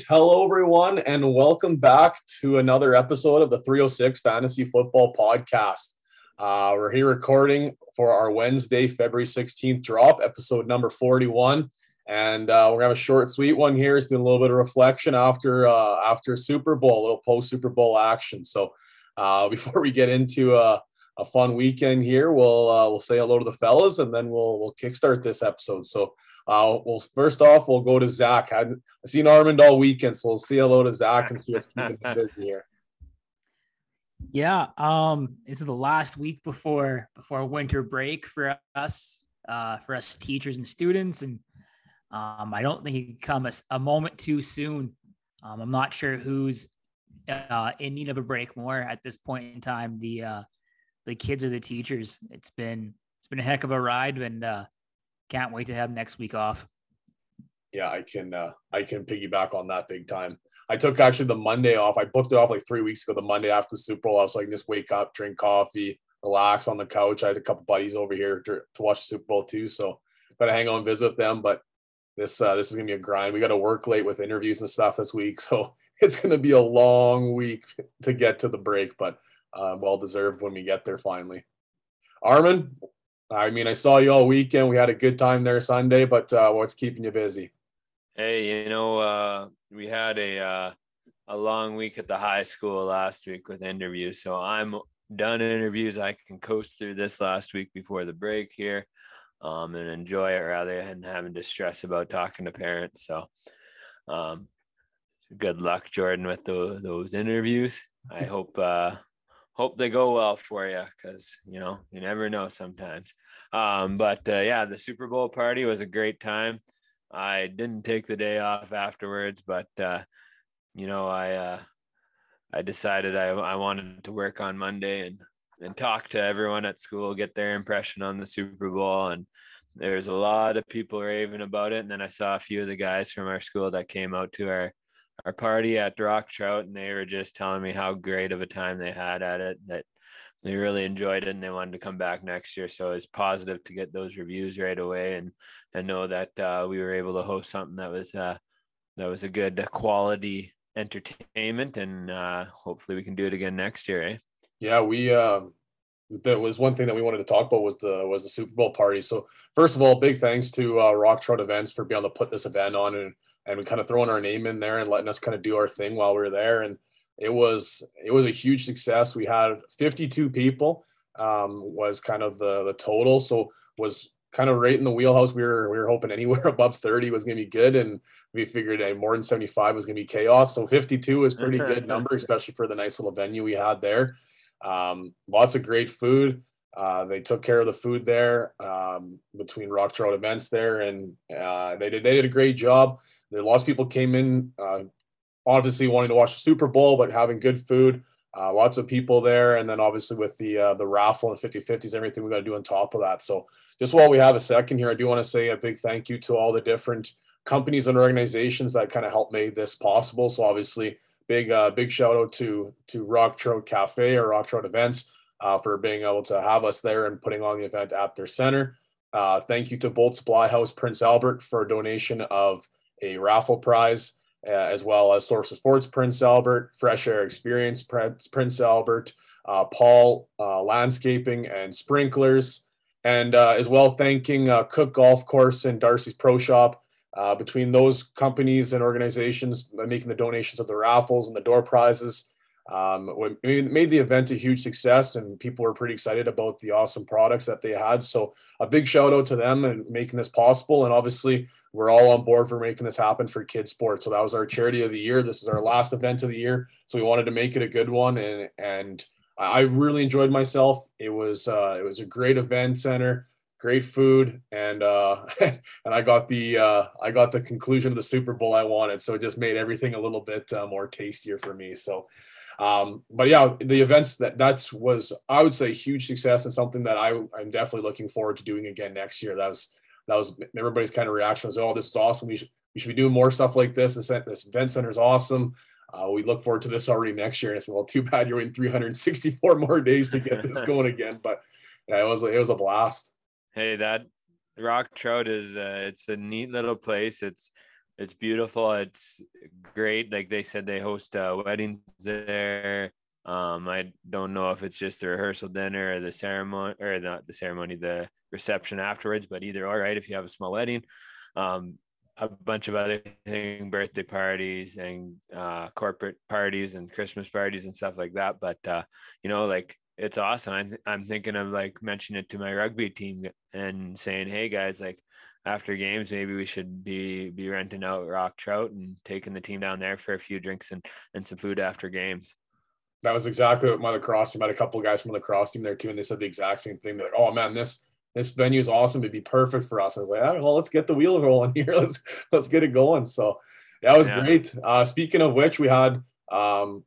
Hello, everyone, and welcome back to another episode of the 306 Fantasy Football Podcast. Uh, we're here recording for our Wednesday, February 16th drop, episode number 41. And uh, we're gonna have a short, sweet one here. It's doing a little bit of reflection after uh, after Super Bowl, a little post Super Bowl action. So uh, before we get into uh, a fun weekend here, we'll uh, we'll say hello to the fellas, and then we'll we'll kickstart this episode. So uh, well, first off, we'll go to Zach. I've seen Armand all weekend, so we'll say hello to Zach and see what's keeping him busy here. Yeah, um, this is the last week before before winter break for us, uh, for us teachers and students, and um, I don't think it can come a, a moment too soon. Um, I'm not sure who's uh, in need of a break more at this point in time. The uh, the kids or the teachers. It's been it's been a heck of a ride, and uh, can't wait to have next week off. Yeah, I can uh, I can piggyback on that big time. I took actually the Monday off. I booked it off like three weeks ago. The Monday after the Super Bowl, I was like, just wake up, drink coffee, relax on the couch. I had a couple buddies over here to, to watch the Super Bowl too, so gotta hang out and visit with them. But this uh, this is gonna be a grind. We got to work late with interviews and stuff this week, so it's gonna be a long week to get to the break, but uh, well deserved when we get there finally. Armin, I mean, I saw you all weekend. We had a good time there Sunday, but uh, what's keeping you busy? Hey, you know, uh, we had a uh, a long week at the high school last week with interviews, so I'm done interviews. I can coast through this last week before the break here, um, and enjoy it rather than having to stress about talking to parents. So, um, good luck, Jordan, with the, those interviews. I hope uh, hope they go well for you because you know you never know sometimes. Um, but uh, yeah the super bowl party was a great time. I didn't take the day off afterwards but uh, you know i uh, i decided I, I wanted to work on monday and and talk to everyone at school get their impression on the super bowl and there's a lot of people raving about it. And then i saw a few of the guys from our school that came out to our our party at Rock Trout, and they were just telling me how great of a time they had at it. That they really enjoyed it, and they wanted to come back next year. So it's positive to get those reviews right away, and and know that uh, we were able to host something that was uh, that was a good quality entertainment, and uh, hopefully we can do it again next year. Eh? Yeah, we. Um that was one thing that we wanted to talk about was the was the Super Bowl party. So first of all, big thanks to uh, Rock Trout Events for being able to put this event on and and we kind of throwing our name in there and letting us kind of do our thing while we were there. And it was it was a huge success. We had 52 people um, was kind of the the total. So was kind of right in the wheelhouse. We were we were hoping anywhere above 30 was going to be good, and we figured a more than 75 was going to be chaos. So 52 was pretty good number, especially for the nice little venue we had there. Um, lots of great food. Uh, they took care of the food there um, between Rock Trout events there, and uh, they did they did a great job. There lots of people came in, uh, obviously wanting to watch the Super Bowl, but having good food. Uh, lots of people there, and then obviously with the uh, the raffle and 50-50s, everything we got to do on top of that. So just while we have a second here, I do want to say a big thank you to all the different companies and organizations that kind of helped make this possible. So obviously, big uh, big shout out to to Rock Trout Cafe or Rock Trout Events uh, for being able to have us there and putting on the event at their center. Uh, thank you to Bolt Supply House Prince Albert for a donation of a raffle prize, uh, as well as Source of Sports Prince Albert, Fresh Air Experience Prince Prince Albert, uh, Paul uh, Landscaping and Sprinklers, and uh, as well thanking uh, Cooke Golf Course and Darcy's Pro Shop. between those companies and organizations making the donations of the raffles and the door prizes, um, made the event a huge success and people were pretty excited about the awesome products that they had. So a big shout out to them and making this possible. And obviously we're all on board for making this happen for kids sports. So that was our charity of the year. This is our last event of the year. So we wanted to make it a good one. And, and I really enjoyed myself. It was, uh, it was a great event center, great food. And, uh, and I got the, uh, I got the conclusion of the Super Bowl I wanted. So it just made everything a little bit uh, more tastier for me. So, um, but yeah, the events that that was, I would say, huge success and something that I, I'm definitely looking forward to doing again next year. That was that was everybody's kind of reaction was, oh, this is awesome. We should we should be doing more stuff like this. This, this event center is awesome. Uh, we look forward to this already next year. And I said, well, too bad you're waiting 364 more days to get this going again. But yeah, it was it was a blast. Hey, that Rock Trout is uh, it's a neat little place. It's it's beautiful. It's great. Like they said, they host uh, weddings there. Um, I don't know if it's just the rehearsal dinner or the ceremony or not the ceremony, the reception afterwards, but either all right if you have a small wedding. Um, a bunch of other thing, birthday parties and uh, corporate parties and Christmas parties and stuff like that. But uh, you know, like it's awesome. I'm, I'm thinking of like mentioning it to my rugby team and saying, hey guys, like after games, maybe we should be be renting out Rock Trout and taking the team down there for a few drinks and and some food after games. That was exactly what my lacrosse team had a couple of guys from the lacrosse team there too, and they said the exact same thing. They're like, "Oh man, this this venue is awesome. It'd be perfect for us." I was like, "Well, let's get the wheel rolling here. Let's let's get it going." So that was yeah. great. Uh, speaking of which, we had um,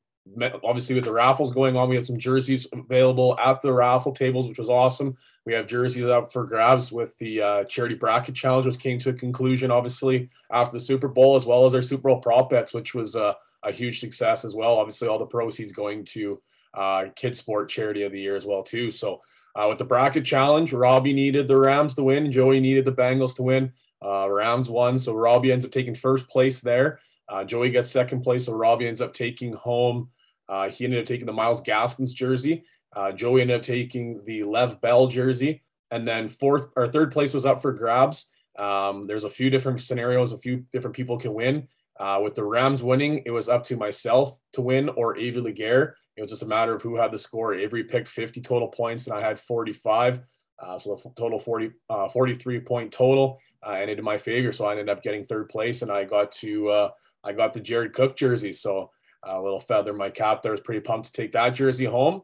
obviously with the raffles going on, we had some jerseys available at the raffle tables, which was awesome. We have jerseys up for grabs with the uh, charity bracket challenge, which came to a conclusion obviously after the Super Bowl, as well as our Super Bowl prop bets, which was uh, a huge success as well. Obviously, all the proceeds going to uh, Kid Sport Charity of the Year as well too. So uh, with the bracket challenge, Robbie needed the Rams to win, Joey needed the Bengals to win. Uh, Rams won, so Robbie ends up taking first place there. Uh, Joey gets second place, so Robbie ends up taking home. Uh, he ended up taking the Myles Gaskins jersey. Uh, Joey ended up taking the Lev Bell jersey, and then fourth or third place was up for grabs. Um, there's a few different scenarios, a few different people can win. Uh, with the Rams winning, it was up to myself to win or Avery Laguerre. It was just a matter of who had the score. Avery picked 50 total points, and I had 45. Uh, so the total 40, uh, 43 point total uh, ended in my favor. So I ended up getting third place, and I got to uh, I got the Jared Cook jersey. So a little feather in my cap there. I was pretty pumped to take that jersey home.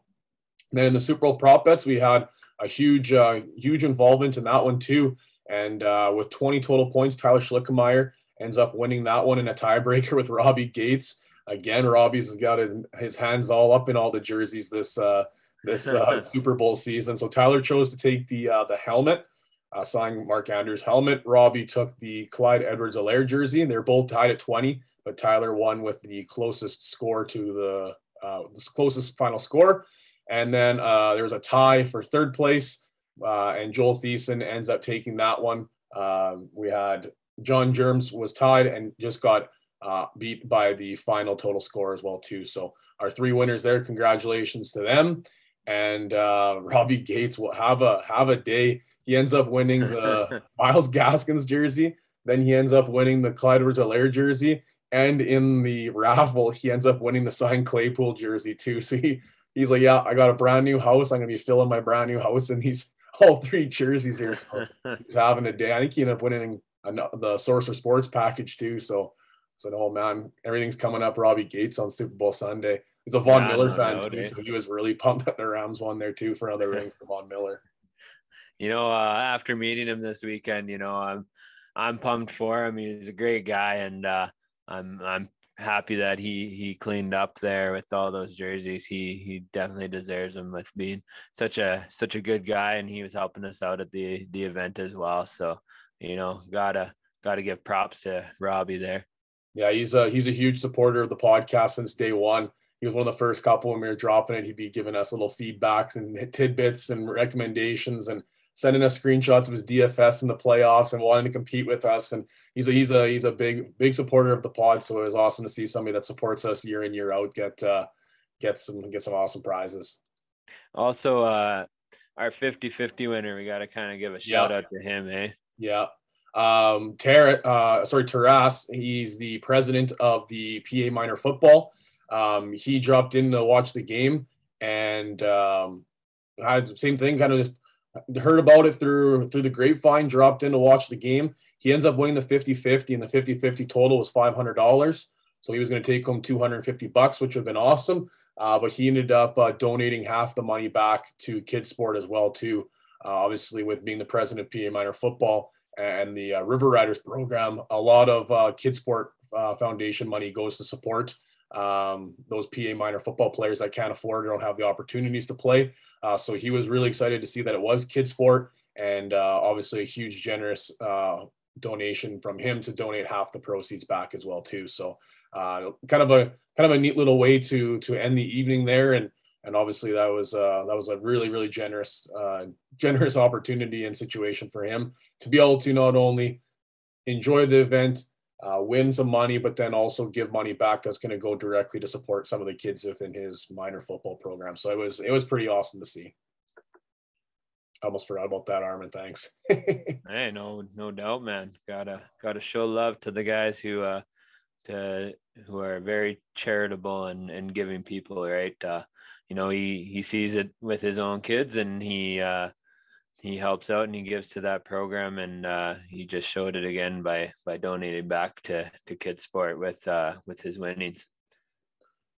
And then in the Super Bowl prop bets, we had a huge, uh, huge involvement in that one too. And uh, with 20 total points, Tyler Schlickemeyer ends up winning that one in a tiebreaker with Robbie Gates. Again, Robbie's got his, his hands all up in all the jerseys this uh, this uh, Super Bowl season. So Tyler chose to take the uh, the helmet, uh, signing Mark Andrews helmet. Robbie took the Clyde Edwards-Helaire jersey, and they're both tied at 20. But Tyler won with the closest score to the uh, closest final score. And then uh, there was a tie for third place, uh, and Joel Thiessen ends up taking that one. Um, we had John Germs was tied and just got uh, beat by the final total score as well too. So our three winners there, congratulations to them. And uh, Robbie Gates will have a have a day. He ends up winning the Myles Gaskins jersey. Then he ends up winning the Clyde Edwards-Helaire jersey. And in the raffle, he ends up winning the signed Claypool jersey too. So he he's like, yeah, I got a brand new house. I'm gonna be filling my brand new house in these all three jerseys here. So he's having a day. I think he ended up winning the Source for Sports package too. So I said, oh man, everything's coming up. Robbie Gates on Super Bowl Sunday. He's a Von yeah, Miller fan too, so he was really pumped that the Rams won there too for another ring for Von Miller. You know, uh, after meeting him this weekend, you know, I'm I'm pumped for him. He's a great guy, and uh, I'm I'm happy that he he cleaned up there with all those jerseys. He he definitely deserves them with being such a such a good guy, and he was helping us out at the the event as well. So you know, gotta gotta give props to Robbie there. Yeah, he's a he's a huge supporter of the podcast since day one. He was one of the first couple when we were dropping it. He'd be giving us little feedbacks and tidbits and recommendations and sending us screenshots of his DFS in the playoffs and wanting to compete with us. And he's a he's a he's a big big supporter of the pod. So it was awesome to see somebody that supports us year in year out get uh, get some get some awesome prizes. Also, uh, our 50-50 winner, we got to kind of give a shout yeah. out to him, eh? Yeah. Um, Ter- uh, sorry, Taras, he's the president of the PA Minor Football. Um, he dropped in to watch the game and um, had the same thing, kind of just heard about it through through the grapevine, dropped in to watch the game. He ends up winning the 50-50 and the 50-50 total was $500. So he was going to take home 250 bucks, which would have been awesome. Uh, but he ended up uh, donating half the money back to Kids Sport as well, too. Uh, obviously, with being the president of PA Minor Football and the uh, River Riders program, a lot of uh, Kids Sport Foundation money goes to support um, those PA minor football players that can't afford or don't have the opportunities to play. Uh, so he was really excited to see that it was kid sport and uh, obviously a huge generous uh, donation from him to donate half the proceeds back as well too. So kind of a kind of a neat little way to to end the evening there and and obviously that was uh, that was a really really generous uh, generous opportunity and situation for him to be able to not only enjoy the event uh, win some money, but then also give money back that's going to go directly to support some of the kids within his minor football program. So it was it was pretty awesome to see. I almost forgot about that, Armin. Thanks. hey, no, no doubt, man. Gotta gotta show love to the guys who uh to who are very charitable and and giving people, right? Uh, you know, he he sees it with his own kids and he uh he helps out and he gives to that program and uh, he just showed it again by by donating back to to kids sport with uh, with his winnings.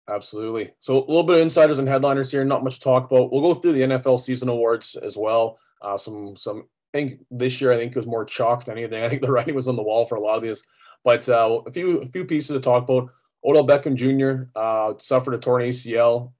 Absolutely. So a little bit of insiders and headliners here not much to talk about. We'll go through the nfl season awards as well. Uh, some some i think this year i think it was more chalk than anything. I think the writing was on the wall for a lot of these. But uh, a few a few pieces to talk about. Odell beckham jr uh, suffered a torn acl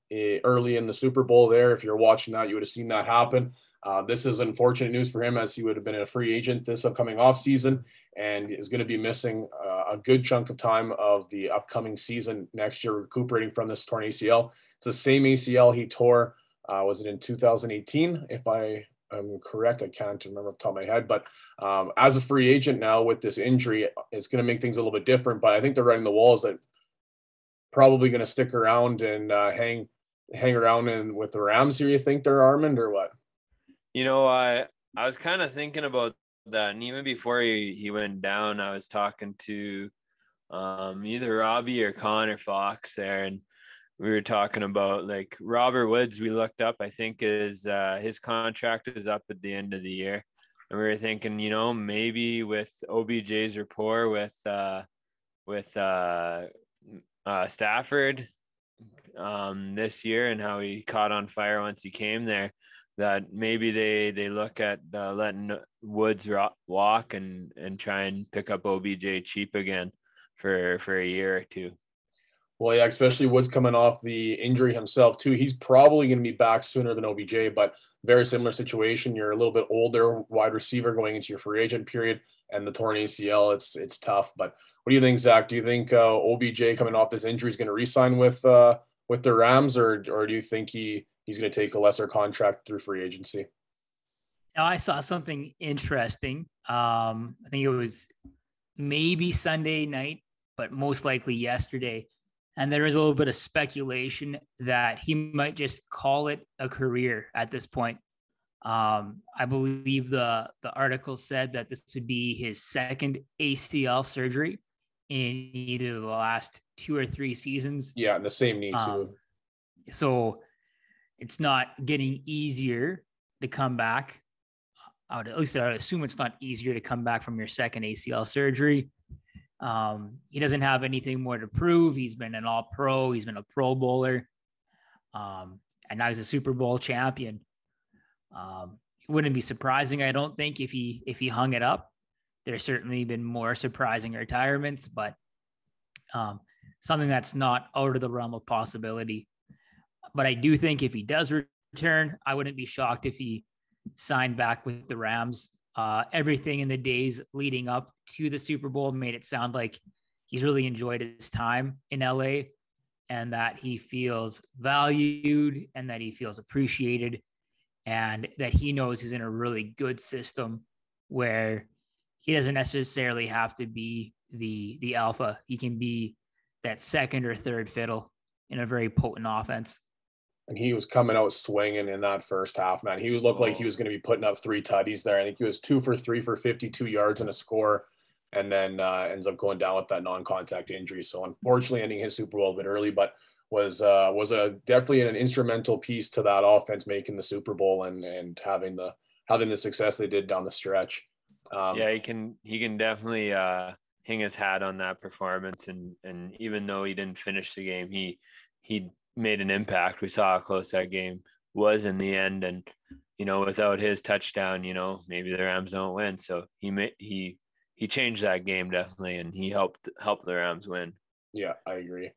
early in the super bowl there if you're watching that you would have seen that happen uh, this is unfortunate news for him as he would have been a free agent this upcoming offseason and is going to be missing uh, a good chunk of time of the upcoming season next year, recuperating from this torn ACL. It's the same ACL he tore, uh, was it in 2018? If I am correct, I can't remember off the top of my head. But um, as a free agent now with this injury, it's going to make things a little bit different. But I think they're writing the walls that probably going to stick around and uh, hang hang around and with the Rams here. You think they're Armand or what? You know, I I was kind of thinking about that, and even before he, he went down, I was talking to um, either Robbie or Connor Fox there, and we were talking about like Robert Woods. We looked up, I think, is uh, his contract is up at the end of the year, and we were thinking, you know, maybe with OBJ's rapport with uh, with uh, uh, Stafford um, this year and how he caught on fire once he came there that maybe they they look at uh, letting Woods walk and and try and pick up OBJ cheap again for for a year or two. Well, yeah, especially Woods coming off the injury himself too. He's probably going to be back sooner than OBJ, but very similar situation. You're a little bit older wide receiver going into your free agent period, and the torn ACL. It's it's tough. But what do you think, Zach? Do you think uh, OBJ coming off this injury is going to resign with uh, with the Rams, or or do you think he he's going to take a lesser contract through free agency. Now, I saw something interesting. Um, I think it was maybe Sunday night, but most likely yesterday. And there is a little bit of speculation that he might just call it a career at this point. Um, I believe the the article said that this would be his second ACL surgery in either the last two or three seasons. Yeah, and the same knee too. Um, so it's not getting easier to come back. I would, at least I would assume it's not easier to come back from your second ACL surgery. Um, he doesn't have anything more to prove. He's been an all pro, he's been a pro bowler, um, and now he's a Super Bowl champion. Um, it wouldn't be surprising, I don't think, if he if he hung it up. There's certainly been more surprising retirements, but um, something that's not out of the realm of possibility. But I do think if he does return, I wouldn't be shocked if he signed back with the Rams. Uh, everything in the days leading up to the Super Bowl made it sound like he's really enjoyed his time in LA and that he feels valued and that he feels appreciated and that he knows he's in a really good system where he doesn't necessarily have to be the the alpha. He can be that second or third fiddle in a very potent offense and he was coming out swinging in that first half, man. He looked like he was going to be putting up three tutties there. I think he was two for three for 52 yards and a score, and then uh, ends up going down with that non-contact injury. So unfortunately, ending his Super Bowl a bit early, but was uh, was a definitely an instrumental piece to that offense making the Super Bowl and and having the having the success they did down the stretch. Um, yeah, he can he can definitely uh, hang his hat on that performance, and and even though he didn't finish the game, he he made an impact. We saw how close that game was in the end, and you know, without his touchdown, you know, maybe the Rams don't win. So he he he changed that game definitely, and he helped help the Rams win. Yeah, I agree.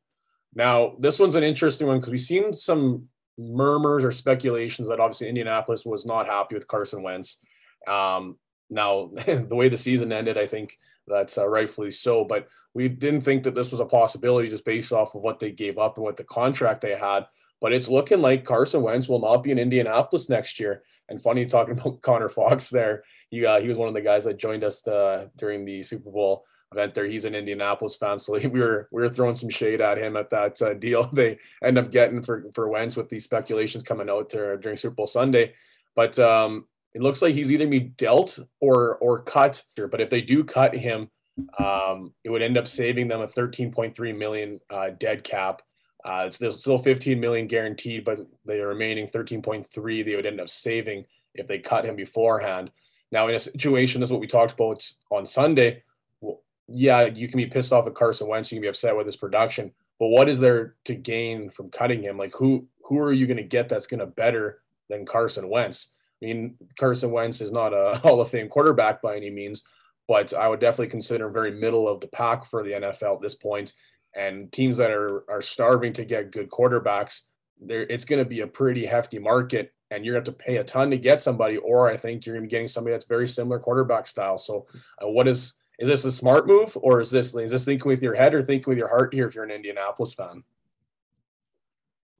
Now this one's an interesting one because we've seen some murmurs or speculations that obviously Indianapolis was not happy with Carson Wentz. Um, now, the way the season ended, I think that's uh, rightfully so. But we didn't think that this was a possibility just based off of what they gave up and what the contract they had. But it's looking like Carson Wentz will not be in Indianapolis next year. And funny talking about Connor Fox there. He, uh, he was one of the guys that joined us uh, during the Super Bowl event there. He's an Indianapolis fan, so we were we were throwing some shade at him at that uh, deal they end up getting for for Wentz with these speculations coming out there during Super Bowl Sunday. But um, it looks like he's either be dealt or or cut. But if they do cut him, um, it would end up saving them a 13.3 million uh, dead cap. Uh, it's still 15 million guaranteed, but the remaining 13.3 they would end up saving if they cut him beforehand. Now, in a situation, this is what we talked about on Sunday. Well, yeah, you can be pissed off at Carson Wentz. You can be upset with his production, but what is there to gain from cutting him? Like, who who are you going to get that's going to better than Carson Wentz? I mean, Carson Wentz is not a Hall of Fame quarterback by any means, but I would definitely consider very middle of the pack for the NFL at this point. And teams that are are starving to get good quarterbacks, there it's going to be a pretty hefty market, and you're going to have to pay a ton to get somebody. Or I think you're going to be getting somebody that's very similar quarterback style. So, uh, what is is this a smart move, or is this is this thinking with your head or thinking with your heart here? If you're an Indianapolis fan.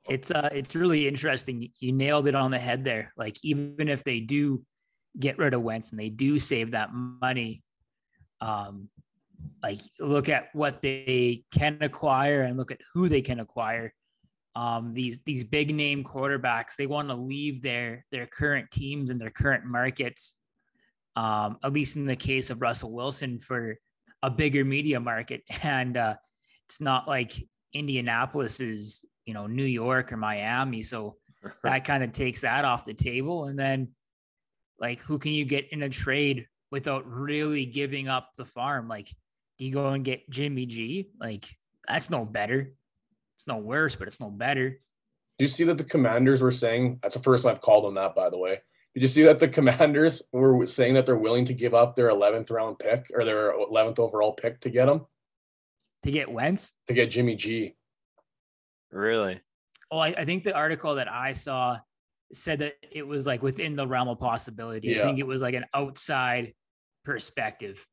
It's uh it's really interesting. You nailed it on the head there. Like even if they do get rid of Wentz and they do save that money, um, like look at what they can acquire and look at who they can acquire. Um, these these big name quarterbacks, they want to leave their their current teams and their current markets. Um, at least in the case of Russell Wilson for a bigger media market, and uh, it's not like Indianapolis is you know New York or Miami, so that kind of takes that off the table. And then like who can you get in a trade without really giving up the farm? Like do you go and get Jimmy G? Like that's no better. It's no worse, but it's no better. Do you see that the commanders were saying that's the first I've called on that, by the way. Did you see that the commanders were saying that they're willing to give up their 11th round pick or their 11th overall pick to get them? To get Wentz? To get Jimmy G. Really? Oh, I, I think the article that I saw said that it was like within the realm of possibility. Yeah. I think it was like an outside perspective.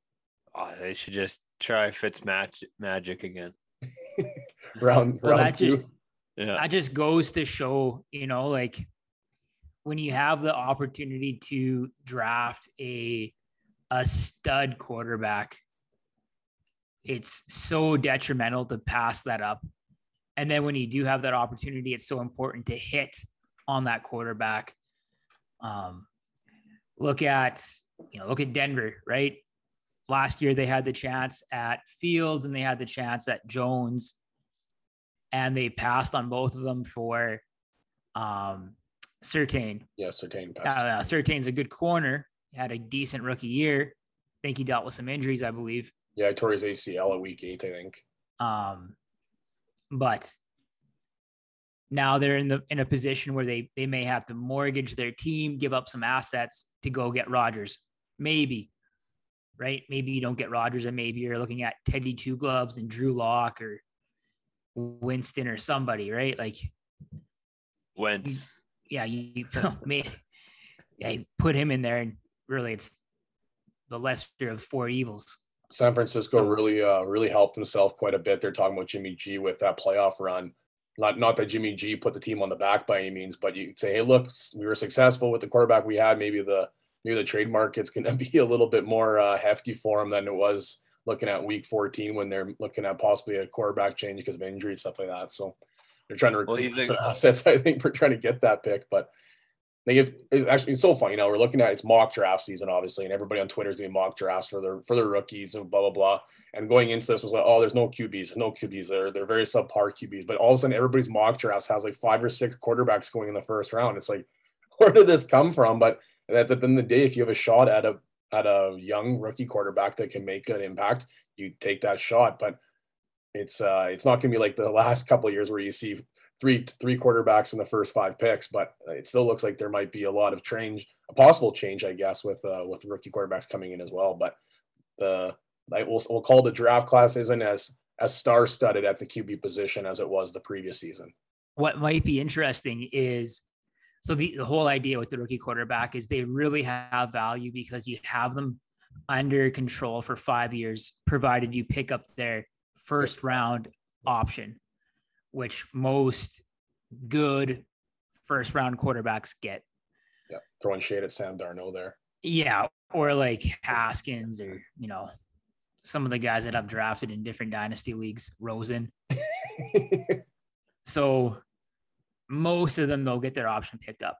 Oh, they should just try Fitz match magic again. round, well, round that two. just yeah. that just goes to show, you know, like when you have the opportunity to draft a a stud quarterback, it's so detrimental to pass that up. And then when you do have that opportunity, it's so important to hit on that quarterback. Um, look at you know look at Denver, right? Last year they had the chance at Fields and they had the chance at Jones, and they passed on both of them for um, Surtain. Yeah, Surtain. Uh, uh, Surtain's a good corner. He had a decent rookie year. I think he dealt with some injuries, I believe. Yeah, I tore his ACL at week eight, I think. Um, but now they're in the in a position where they they may have to mortgage their team, give up some assets to go get Rodgers. Maybe, right? Maybe you don't get Rodgers, and maybe you're looking at Teddy Two Gloves and Drew Lock or Winston or somebody, right? Like Wentz. Yeah, you may yeah, you put him in there, and really, it's the lesser of four evils. San Francisco so, really, uh, really helped himself quite a bit. They're talking about Jimmy G with that playoff run not not that Jimmy G put the team on the back by any means, but you could say, hey, look, we were successful with the quarterback we had. Maybe the maybe the trade market's going to be a little bit more uh, hefty for him than it was looking at week 14 when they're looking at possibly a quarterback change because of injury and stuff like that. So they're trying to recruit well, assets, I think, for trying to get that pick. But like if it's actually it's so funny, you know, we're looking at it's mock draft season, obviously, and everybody on Twitter is doing mock drafts for their for their rookies and blah blah blah. And going into this was like, oh, there's no QBs, there's no QBs. They're they're very subpar QBs. But all of a sudden, everybody's mock drafts has like five or six quarterbacks going in the first round. It's like, where did this come from? But at the end of the day, if you have a shot at a at a young rookie quarterback that can make an impact, you take that shot. But it's uh it's not gonna be like the last couple years where you see three three quarterbacks in the first five picks, but it still looks like there might be a lot of change, a possible change, I guess, with uh, with rookie quarterbacks coming in as well. But the we'll we'll call the draft class isn't as as star studded at the QB position as it was the previous season. What might be interesting is so the, the whole idea with the rookie quarterback is they really have value because you have them under control for five years, provided you pick up their first round option, which most good first round quarterbacks get. Yeah, throwing shade at Sam Darnold there. Yeah, or like Haskins or you know some of the guys that I've drafted in different dynasty leagues, Rosen. so most of them they'll get their option picked up.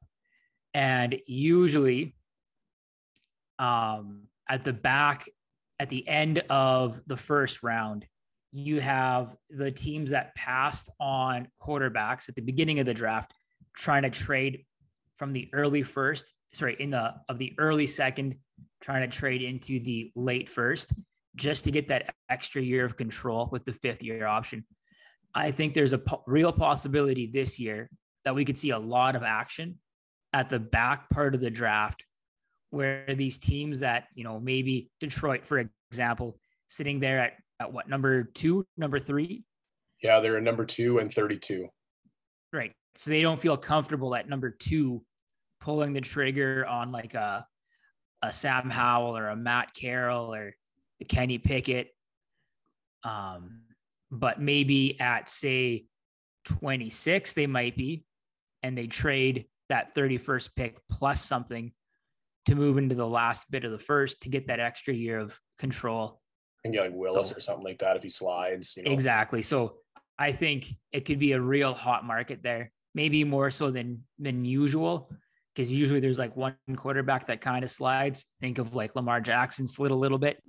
And usually um at the back at the end of the first round, you have the teams that passed on quarterbacks at the beginning of the draft trying to trade from the early first, sorry, in the of the early second, trying to trade into the late first just to get that extra year of control with the fifth year option. I think there's a po- real possibility this year that we could see a lot of action at the back part of the draft where these teams that, you know, maybe Detroit, for example, sitting there at, at what number two, number three? Yeah, they're at number two and 32. Right. So they don't feel comfortable at number two pulling the trigger on like a a Sam Howell or a Matt Corral or a Kenny Pickett. Um, but maybe at say 26, they might be, and they trade that 31st pick plus something to move into the last bit of the first to get that extra year of control. And get like Willis so, or something like that if he slides. You know? Exactly. So I think it could be a real hot market there, maybe more so than than usual. Because usually there's like one quarterback that kind of slides. Think of like Lamar Jackson slid a little bit,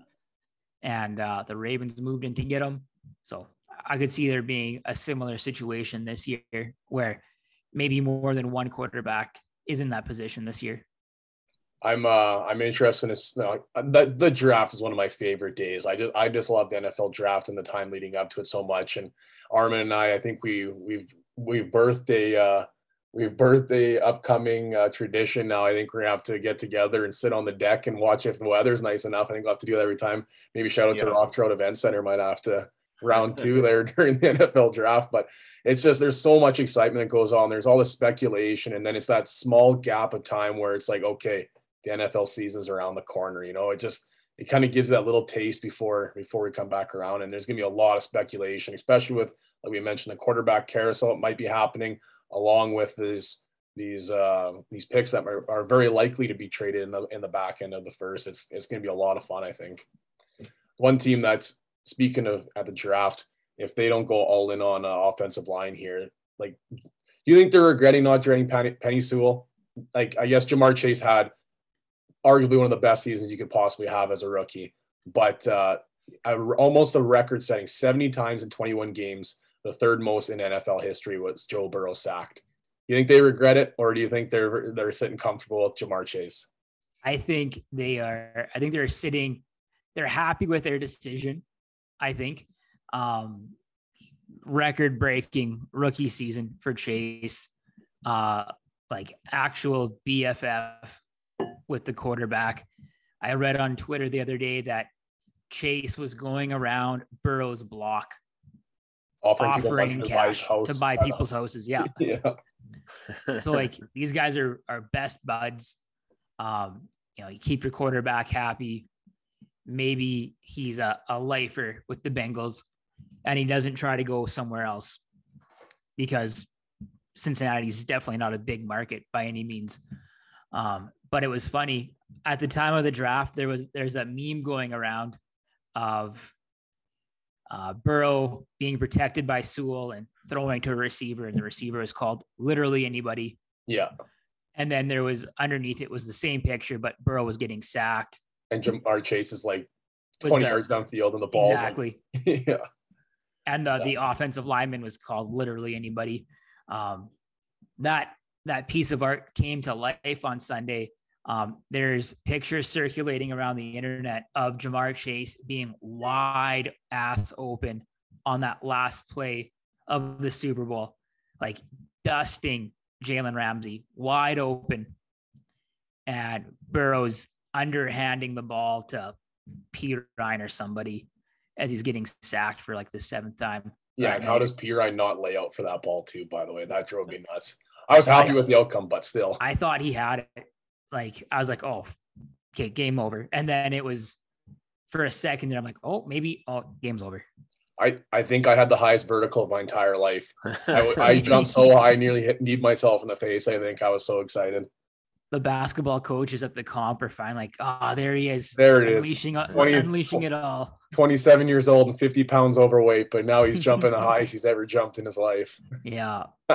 and uh, the Ravens moved in to get him. So I could see there being a similar situation this year where maybe more than one quarterback is in that position this year. I'm uh I'm interested in. Uh, the the draft is one of my favorite days. I just I just love the NFL draft and the time leading up to it so much. And Armin and I, I think we we've we've birthed a uh, we've birthed a upcoming uh, tradition now. I think we're gonna have to get together and sit on the deck and watch if the weather's nice enough. I think we'll have to do that every time. Maybe shout out yeah. to Rock Trout Event Center. Might have to round two there during the NFL draft. But it's just there's so much excitement that goes on. There's all the speculation, and then it's that small gap of time where it's like, okay, the NFL season's around the corner. You know, it just it kind of gives that little taste before before we come back around. And there's gonna be a lot of speculation, especially with like we mentioned the quarterback carousel. It might be happening along with these these uh, these picks that are, are very likely to be traded in the in the back end of the first. It's it's gonna be a lot of fun, I think. One team that's speaking of at the draft, if they don't go all in on uh, offensive line here, like, do you think they're regretting not drafting Penny, Penei Sewell? Like, I guess Ja'Marr Chase had arguably one of the best seasons you could possibly have as a rookie, but uh, almost a record setting 70 times in 21 games. The third most in NFL history was Joe Burrow sacked. You think they regret it, or do you think they're they're sitting comfortable with Ja'Marr Chase? I think they are. I think they're sitting. They're happy with their decision. I think. Um, record breaking rookie season for Chase. Uh, like actual BFF with the quarterback. I read on Twitter the other day that Chase was going around Burrow's block offering, offering cash to buy, people's houses. Yeah. yeah. so like these guys are are best buds. Um, you know, you keep your quarterback happy maybe he's a, a lifer with the Bengals and he doesn't try to go somewhere else because Cincinnati is definitely not a big market by any means. Um, but it was funny at the time of the draft. There was there's that meme going around of uh, Burrow being protected by Sewell and throwing to a receiver, and the receiver is called literally anybody. Yeah. And then there was underneath it was the same picture, but Burrow was getting sacked and Ja'Marr Chase is like 20 yards downfield and the ball. Exactly. Like, yeah. And the, yeah. the offensive lineman was called literally anybody. Um, that that piece of art came to life on Sunday. Um, there's pictures circulating around the internet of Ja'Marr Chase being wide ass open on that last play of the Super Bowl, like dusting Jalen Ramsey wide open. And Burrow's underhanding the ball to Perine or somebody as he's getting sacked for like the seventh time. Yeah, and how does Perine not lay out for that ball too? By the way, that drove me nuts. I was happy I, with the outcome, but still, I thought he had it. Like I was like, oh, okay, game over. And then it was for a second there. I'm like, oh, maybe oh, game's over. I, I think I had the highest vertical of my entire life. I, I jumped so high, I nearly hit need myself in the face. I think I was so excited the basketball coaches at the comp are fine, like, ah, oh, there he is. There it unleashing, is. 20, unleashing it all. 27 years old and 50 pounds overweight, but now he's jumping the highest he's ever jumped in his life. Yeah.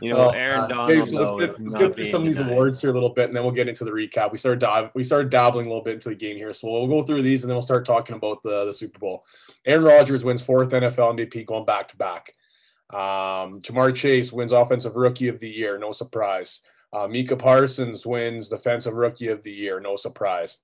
you know, Aaron Donald. Okay, so let's get, let's get through some of these awards here a little bit, and then we'll get into the recap. We started dive, we started dabbling a little bit into the game here, so we'll go through these, and then we'll start talking about the, the Super Bowl. Aaron Rodgers wins fourth NFL MVP, going back to back. Um, Ja'Marr Chase wins Offensive Rookie of the Year, no surprise. Uh, Micah Parsons wins Defensive Rookie of the Year, no surprise.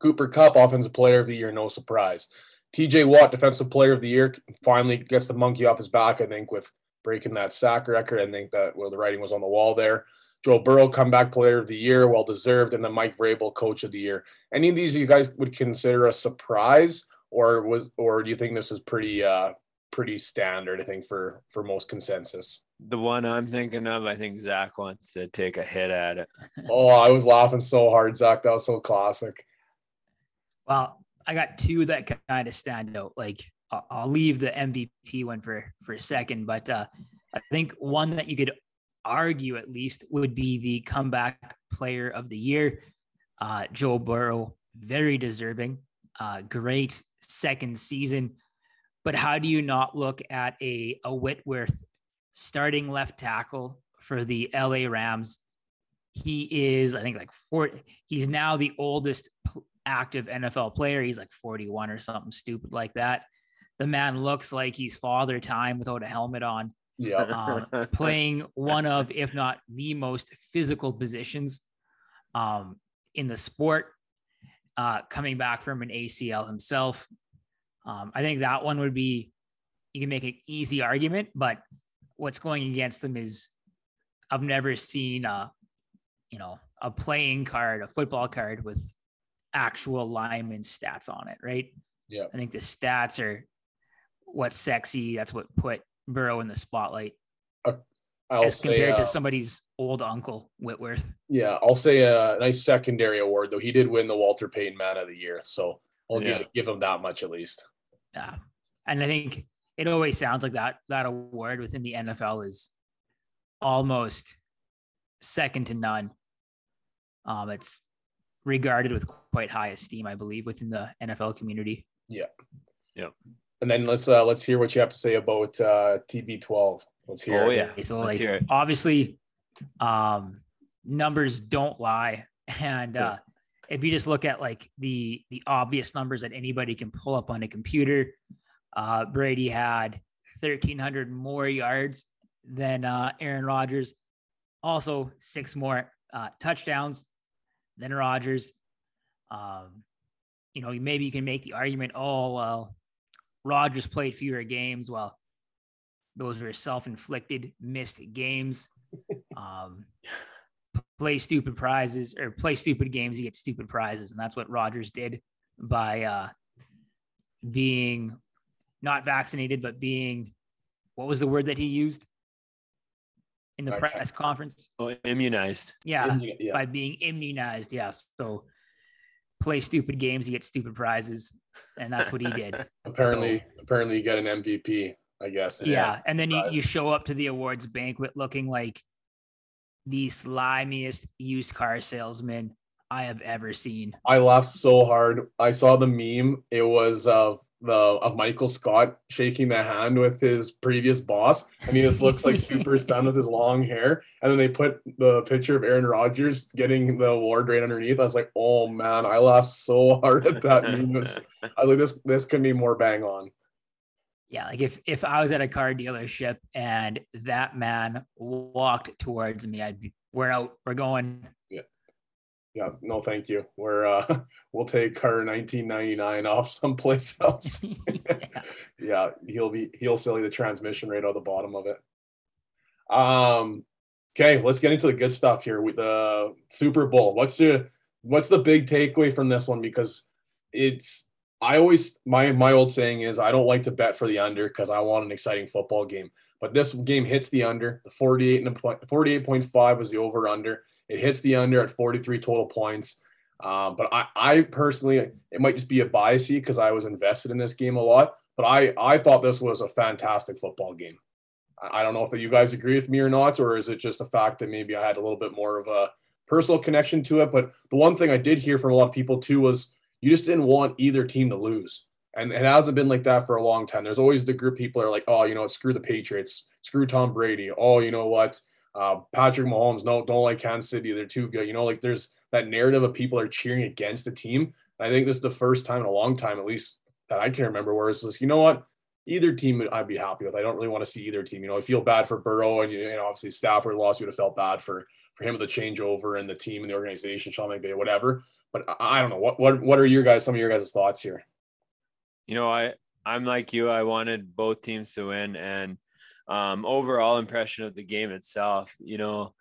Cooper Kupp, Offensive Player of the Year, no surprise. TJ Watt, Defensive Player of the Year, finally gets the monkey off his back, I think, with breaking that sack record. I think that well, the writing was on the wall there. Joe Burrow, comeback player of the year, well deserved, and then Mike Vrabel, coach of the year. Any of these you guys would consider a surprise, or was, or do you think this is pretty, uh, pretty standard? I think for for most consensus. The one I'm thinking of, I think Zach wants to take a hit at it. oh, I was laughing so hard, Zach. That was so classic. Well, I got two that kind of stand out. Like I'll, I'll leave the MVP one for for a second, but uh, I think one that you could argue at least would be the comeback player of the year, uh, Joe Burrow. Very deserving. Uh, great second season. But how do you not look at a, a Whitworth starting left tackle for the LA Rams? He is, I think, like 40. He's now the oldest active NFL player. He's like 41 or something stupid like that. The man looks like he's father time without a helmet on. Yeah. Um, playing one of, if not the most physical positions um, in the sport, uh, coming back from an ACL himself. Um, I think that one would be, you can make an easy argument, but what's going against them is I've never seen a, you know, a playing card, a football card with actual lineman stats on it, right? Yeah. I think the stats are what's sexy. That's what put Burrow in the spotlight. Uh, I'll as compared say, uh, to somebody's old uncle Whitworth. Yeah, I'll say a nice secondary award though. He did win the Walter Payton Man of the Year, so I'll yeah. give give him that much at least. Yeah, and I think it always sounds like that that award within the NFL is almost second to none. Um, it's regarded with quite high esteem, I believe, within the NFL community. Yeah. Yeah. And then let's uh let's hear what you have to say about uh TB12. Let's hear. Oh yeah. So like obviously um numbers don't lie and uh if you just look at like the the obvious numbers that anybody can pull up on a computer, uh Brady had 1300 more yards than uh Aaron Rodgers, also six more uh touchdowns than Rodgers. Um, you know, maybe you can make the argument, oh, well, Rodgers played fewer games. Well, those were self-inflicted missed games. Um, play stupid prizes or play stupid games, you get stupid prizes, and that's what Rodgers did by uh, being not vaccinated, but being what was the word that he used in the okay. press conference? Oh, immunized. Yeah, yeah, by being immunized. Yeah, So play stupid games, you get stupid prizes, and that's what he did. apparently, so, apparently, you get an MVP. I guess. Yeah, and then you, you show up to the awards banquet looking like the slimiest used car salesman I have ever seen. I laughed so hard. I saw the meme. It was of the of Michael Scott shaking the hand with his previous boss. and he just looks like super stunned with his long hair. And then they put the picture of Aaron Rodgers getting the award right underneath. I was like, oh man, I laughed so hard at that meme. I was like, this this could be more bang on. Yeah, like if if I was at a car dealership and that man walked towards me, I'd be we're out, we're going. Yeah no, thank you. We're uh, we'll take our 1999 off someplace else. yeah. yeah, he'll be he'll sell you the transmission right out the bottom of it. Um, okay, let's get into the good stuff here with the Super Bowl. What's the what's the big takeaway from this one? Because it's I always my my old saying is I don't like to bet for the under because I want an exciting football game. But this game hits the under. The 48 and 48.5 was the over under. It hits the under at 43 total points. Um, but I, I personally, it might just be a biasy because I was invested in this game a lot. But I, I thought this was a fantastic football game. I, I don't know if you guys agree with me or not, or is it just the fact that maybe I had a little bit more of a personal connection to it? But the one thing I did hear from a lot of people too was, you just didn't want either team to lose. And it hasn't been like that for a long time. There's always the group people are like, oh, you know, screw the Patriots, screw Tom Brady. Oh, you know what? Uh, Patrick Mahomes, no, don't like Kansas City. They're too good. You know, like there's that narrative of people are cheering against the team. And I think this is the first time in a long time, at least that I can remember, where it's just, you know what? Either team I'd be happy with. I don't really want to see either team. You know, I feel bad for Burrow and you know, obviously Stafford lost. You would have felt bad for for him with the changeover and the team and the organization, Sean McVay, whatever. But I, I don't know. What what what are your guys? Some of your guys' thoughts here? You know, I I'm like you. I wanted both teams to win, and um, overall impression of the game itself. You know,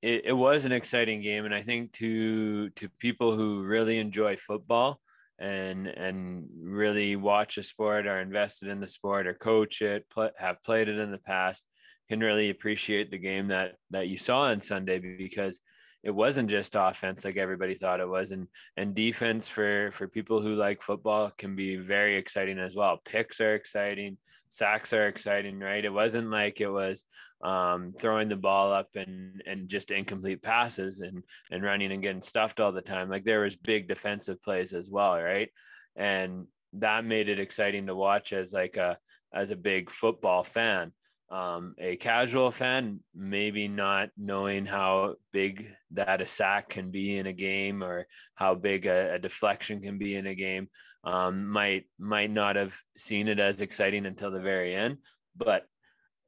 it, it was an exciting game, and I think to to people who really enjoy football and and really watch a sport, are invested in the sport, or coach it, play, have played it in the past, can really appreciate the game that that you saw on Sunday because it wasn't just offense like everybody thought it was. And and defense for for people who like football can be very exciting as well. Picks are exciting sacks are exciting right? It wasn't like it was um, throwing the ball up and and just incomplete passes and and running and getting stuffed all the time. Like there was big defensive plays as well right? And that made it exciting to watch as like a as a big football fan. Um, a casual fan, maybe not knowing how big that a sack can be in a game or how big a, a deflection can be in a game, um, might might not have seen it as exciting until the very end. But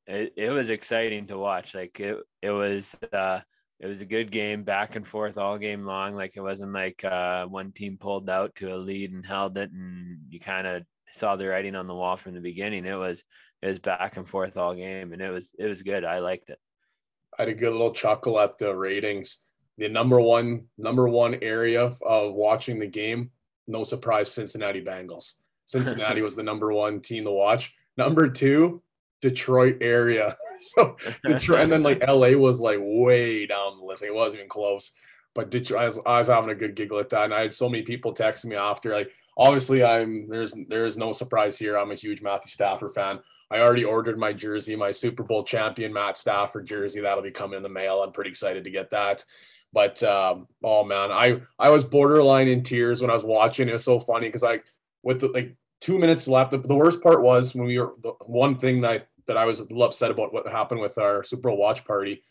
it, it was exciting to watch. Like it, it was uh, it was a good game, back and forth all game long. Like it wasn't like uh, one team pulled out to a lead and held it, and you kind of saw the writing on the wall from the beginning. It was it was back and forth all game, and it was it was good. I liked it. I had a good little chuckle at the ratings. The number one number one area of, of watching the game, no surprise, Cincinnati Bengals. Cincinnati was the number one team to watch. Number two, Detroit area. So Detroit, and then like LA was like way down the list. It wasn't even close. But Detroit, I was, I was having a good giggle at that, and I had so many people texting me after. Like, obviously, I'm there's there's no surprise here. I'm a huge Matthew Stafford fan. I already ordered my jersey, my Super Bowl champion Matt Stafford jersey. That'll be coming in the mail. I'm pretty excited to get that. But um, oh man, I I was borderline in tears when I was watching. It was so funny because like with the, like two minutes left, the, the, worst part was when we were the one thing that I, that I was a little upset about what happened with our Super Bowl watch party.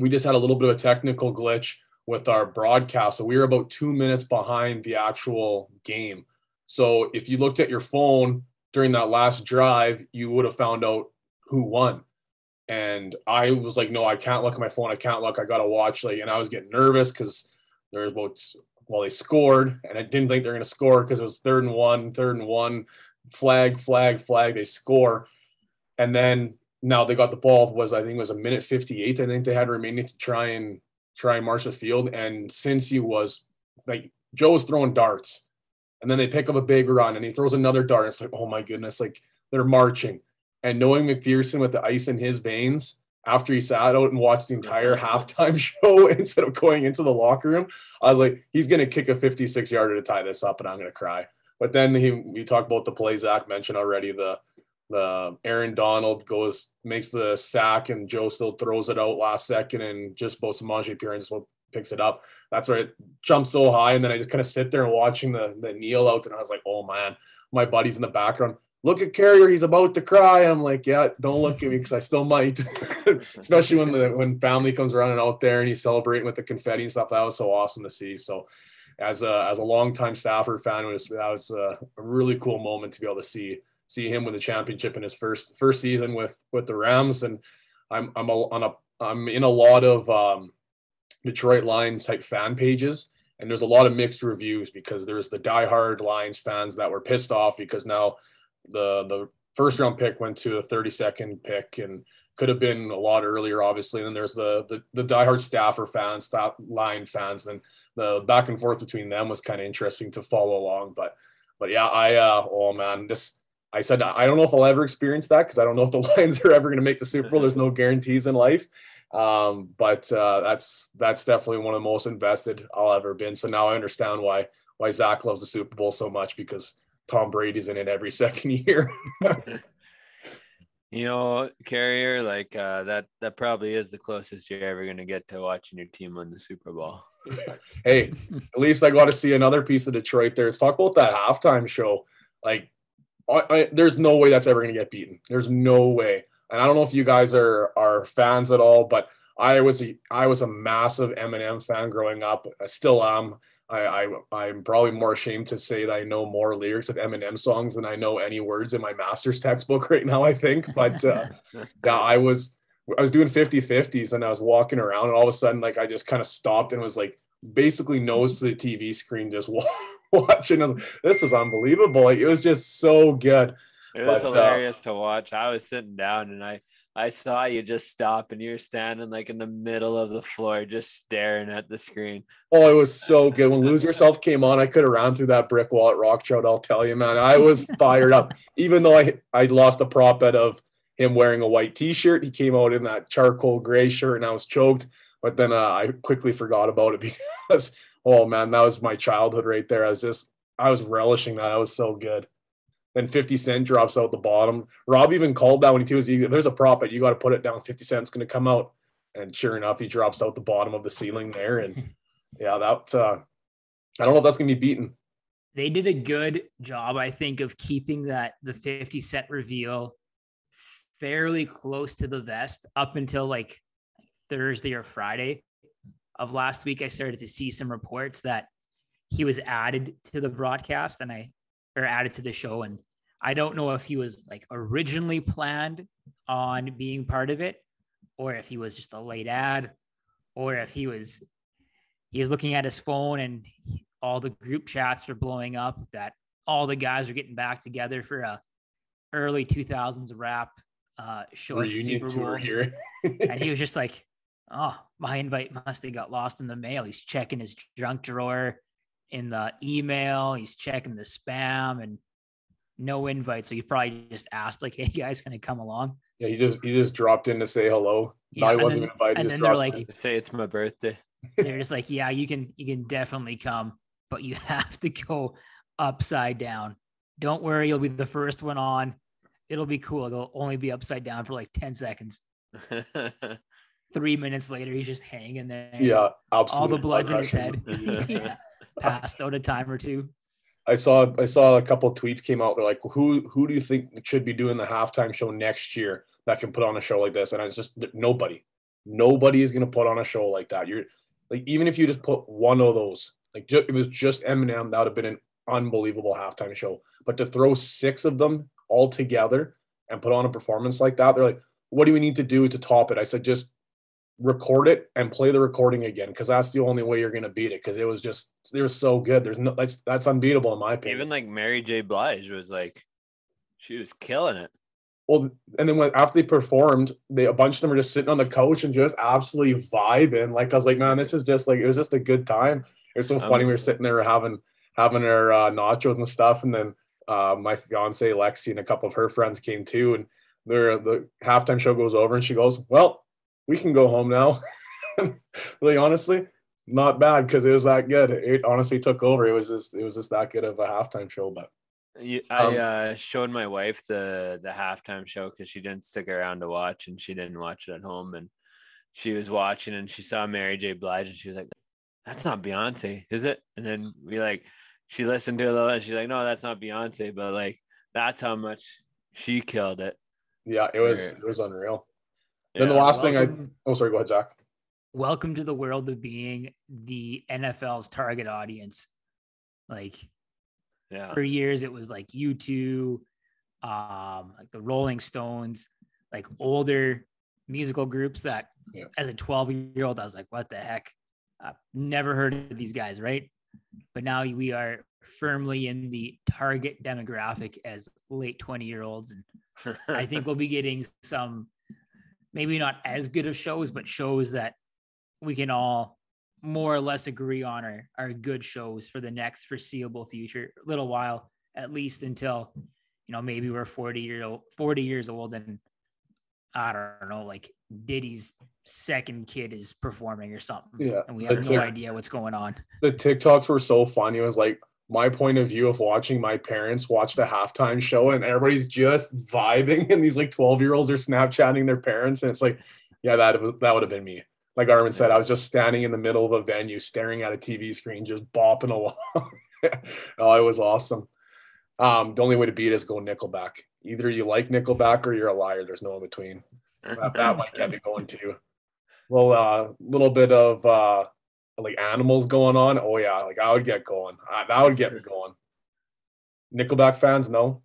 We just had a little bit of a technical glitch with our broadcast, so we were about two minutes behind the actual game. So if you looked at your phone during that last drive, you would have found out who won. And I was like, no, I can't look at my phone. I can't look. I got to watch. Like, and I was getting nervous because there was about, well, they scored and I didn't think they're to score because it was third and one, third and one, flag, flag, flag. They score. And then now they got the ball was, I think it was a minute 58. I think they had remaining to try and try and march the field. And since he was like, Joe was throwing darts and then they pick up a big run and he throws another dart. It's like, oh my goodness, like they're marching. And knowing McPherson with the ice in his veins after he sat out and watched the entire halftime show instead of going into the locker room, I was like, he's gonna kick a 56 yarder to tie this up, and I'm gonna cry. But then he we talked about the play Zach mentioned already, the the Aaron Donald goes makes the sack and Joe still throws it out last second and just both Samaje Perine just picks it up that's where it jumps so high. And then I just kind of sit there and watching the, the kneel out. And I was like, oh man, my buddy's in the background. Look at Carrier, he's about to cry. I'm like, yeah, don't look at me because I still might. Especially when the when family comes running out there and he's celebrating with the confetti and stuff. That was so awesome to see. So as a as a longtime Stafford fan, it was that was a, a really cool moment to be able to see see him win the championship in his first first season with with the Rams. And I'm I'm a, on a I'm in a lot of um, Detroit Lions type fan pages. And there's a lot of mixed reviews because there's the diehard Lions fans that were pissed off because now the the first round pick went to a 32nd pick and could have been a lot earlier, obviously. And then there's the the, the diehard staffer fans, staff line fans. Then the back and forth between them was kind of interesting to follow along. But but yeah, I uh oh man, this I said I don't know if I'll ever experience that because I don't know if the Lions are ever going to make the Super Bowl. There's no guarantees in life. Um, but uh, that's that's definitely one of the most invested I'll ever been. So now I understand why why Zach loves the Super Bowl so much because Tom Brady's in it every second year. you know, carrier like uh, that that probably is the closest you're ever going to get to watching your team win the Super Bowl. hey, at least I got to see another piece of Detroit there. Let's talk about that halftime show. Like, I, I, there's no way that's ever going to get beaten. There's no way. And I don't know if you guys are are fans at all, but I was a I was a massive Eminem fan growing up. I still am. I, I am probably more ashamed to say that I know more lyrics of Eminem songs than I know any words in my master's textbook right now. I think, but uh, yeah, I was I was doing 50 50s and I was walking around and all of a sudden like I just kind of stopped and was like basically nose to the TV screen just watching. Was like, this is unbelievable. Like, it was just so good. It was but, uh, hilarious uh, to watch. I was sitting down and I I saw you just stop and you're standing like in the middle of the floor, just staring at the screen. Oh, it was so good. When Lose Yourself came on, I could have ran through that brick wall at Rock Trout. I'll tell you, man. I was fired up. Even though I, I lost a prop bet of him wearing a white t shirt, he came out in that charcoal gray shirt and I was choked. But then uh, I quickly forgot about it because, oh man, that was my childhood right there. I was just, I was relishing that. That was so good. Then 50 Cent drops out the bottom. Rob even called that when he was, there's a prop, but you got to put it down. 50 Cent's going to come out. And sure enough, he drops out the bottom of the ceiling there. And yeah, that, uh, I don't know if that's going to be beaten. They did a good job, I think, of keeping that the 50 Cent reveal fairly close to the vest up until like Thursday or Friday of last week. I started to see some reports that he was added to the broadcast and I or added to the show. And I don't know if he was like originally planned on being part of it, or if he was just a late ad, or if he was he was looking at his phone and all the group chats were blowing up that all the guys are getting back together for a early 2000s rap uh show Reunion Super Bowl here. and he was just like, "Oh, my invite must have got lost in the mail." He's checking his junk drawer in the email. He's checking the spam and no invite. So he probably just asked, like, "Hey guys, can I come along?" Yeah, he just he just dropped in to say hello. Yeah, no, he wasn't then, invited. And then they're like, in. "Say it's my birthday." they're just like, "Yeah, you can you can definitely come, but you have to go upside down. Don't worry, you'll be the first one on. It'll be cool. It'll only be upside down for like ten seconds." Three minutes later, he's just hanging there. Yeah, absolutely. All the blood's in his head. yeah passed out a time or two. I saw I saw a couple tweets came out. They're like, who who do you think should be doing the halftime show next year that can put on a show like this? And it's just nobody. Nobody is going to put on a show like that. You're like even if you just put one of those, like just, it was just Eminem, that would have been an unbelievable halftime show. But to throw six of them all together and put on a performance like that, they're like, what do we need to do to top it? I said, just record it and play the recording again because that's the only way you're going to beat it because it was just it was so good. There's no that's that's unbeatable in my opinion. Even like mary j. Blige was like she was killing it. Well and then when after they performed they a bunch of them were just sitting on the couch and just absolutely vibing like i was like man this is just like it was just a good time. It was so um, funny we were sitting there having having our uh, nachos and stuff and then uh, my fiance lexi and a couple of her friends came too and they're the halftime show goes over and she goes well we can go home now. really, honestly, not bad because it was that good. It honestly took over. It was just it was just that good of a halftime show. But I um, uh, showed my wife the the halftime show because she didn't stick around to watch and she didn't watch it at home and she was watching and she saw Mary J. Blige and she was like, "That's not Beyonce, is it?" And then we like she listened to it a little and she's like, "No, that's not Beyonce," but like that's how much she killed it. Yeah, it was it was unreal. Then the last welcome, thing I oh sorry, go ahead, Zach. Welcome to the world of being the NFL's target audience. Like yeah. for years it was like U2, um, like the Rolling Stones, like older musical groups that yeah. as a 12 year old, I was like, what the heck? I've never heard of these guys, right? But now we are firmly in the target demographic as late 20 year olds. And I think we'll be getting some maybe not as good of shows, but shows that we can all more or less agree on are, are good shows for the next foreseeable future, little while, at least until, you know, maybe we're 40 year old, 40 years old and I don't know, like Diddy's second kid is performing or something. Yeah. And we have no idea what's going on. The TikToks were so funny. It was like, my point of view of watching my parents watch the halftime show and everybody's just vibing and these like 12 year olds are snapchatting their parents and it's like yeah that was that would have been me like Armin said, I was just standing in the middle of a venue, staring at a TV screen, just bopping along. oh, it was awesome. Um, the only way to beat is go Nickelback. Either you like Nickelback or you're a liar. There's no in between. That, that might get me going too. Well, uh, little bit of uh, like animals going on. Oh yeah, like I would get going. I, that would get me going. Nickelback fans, no.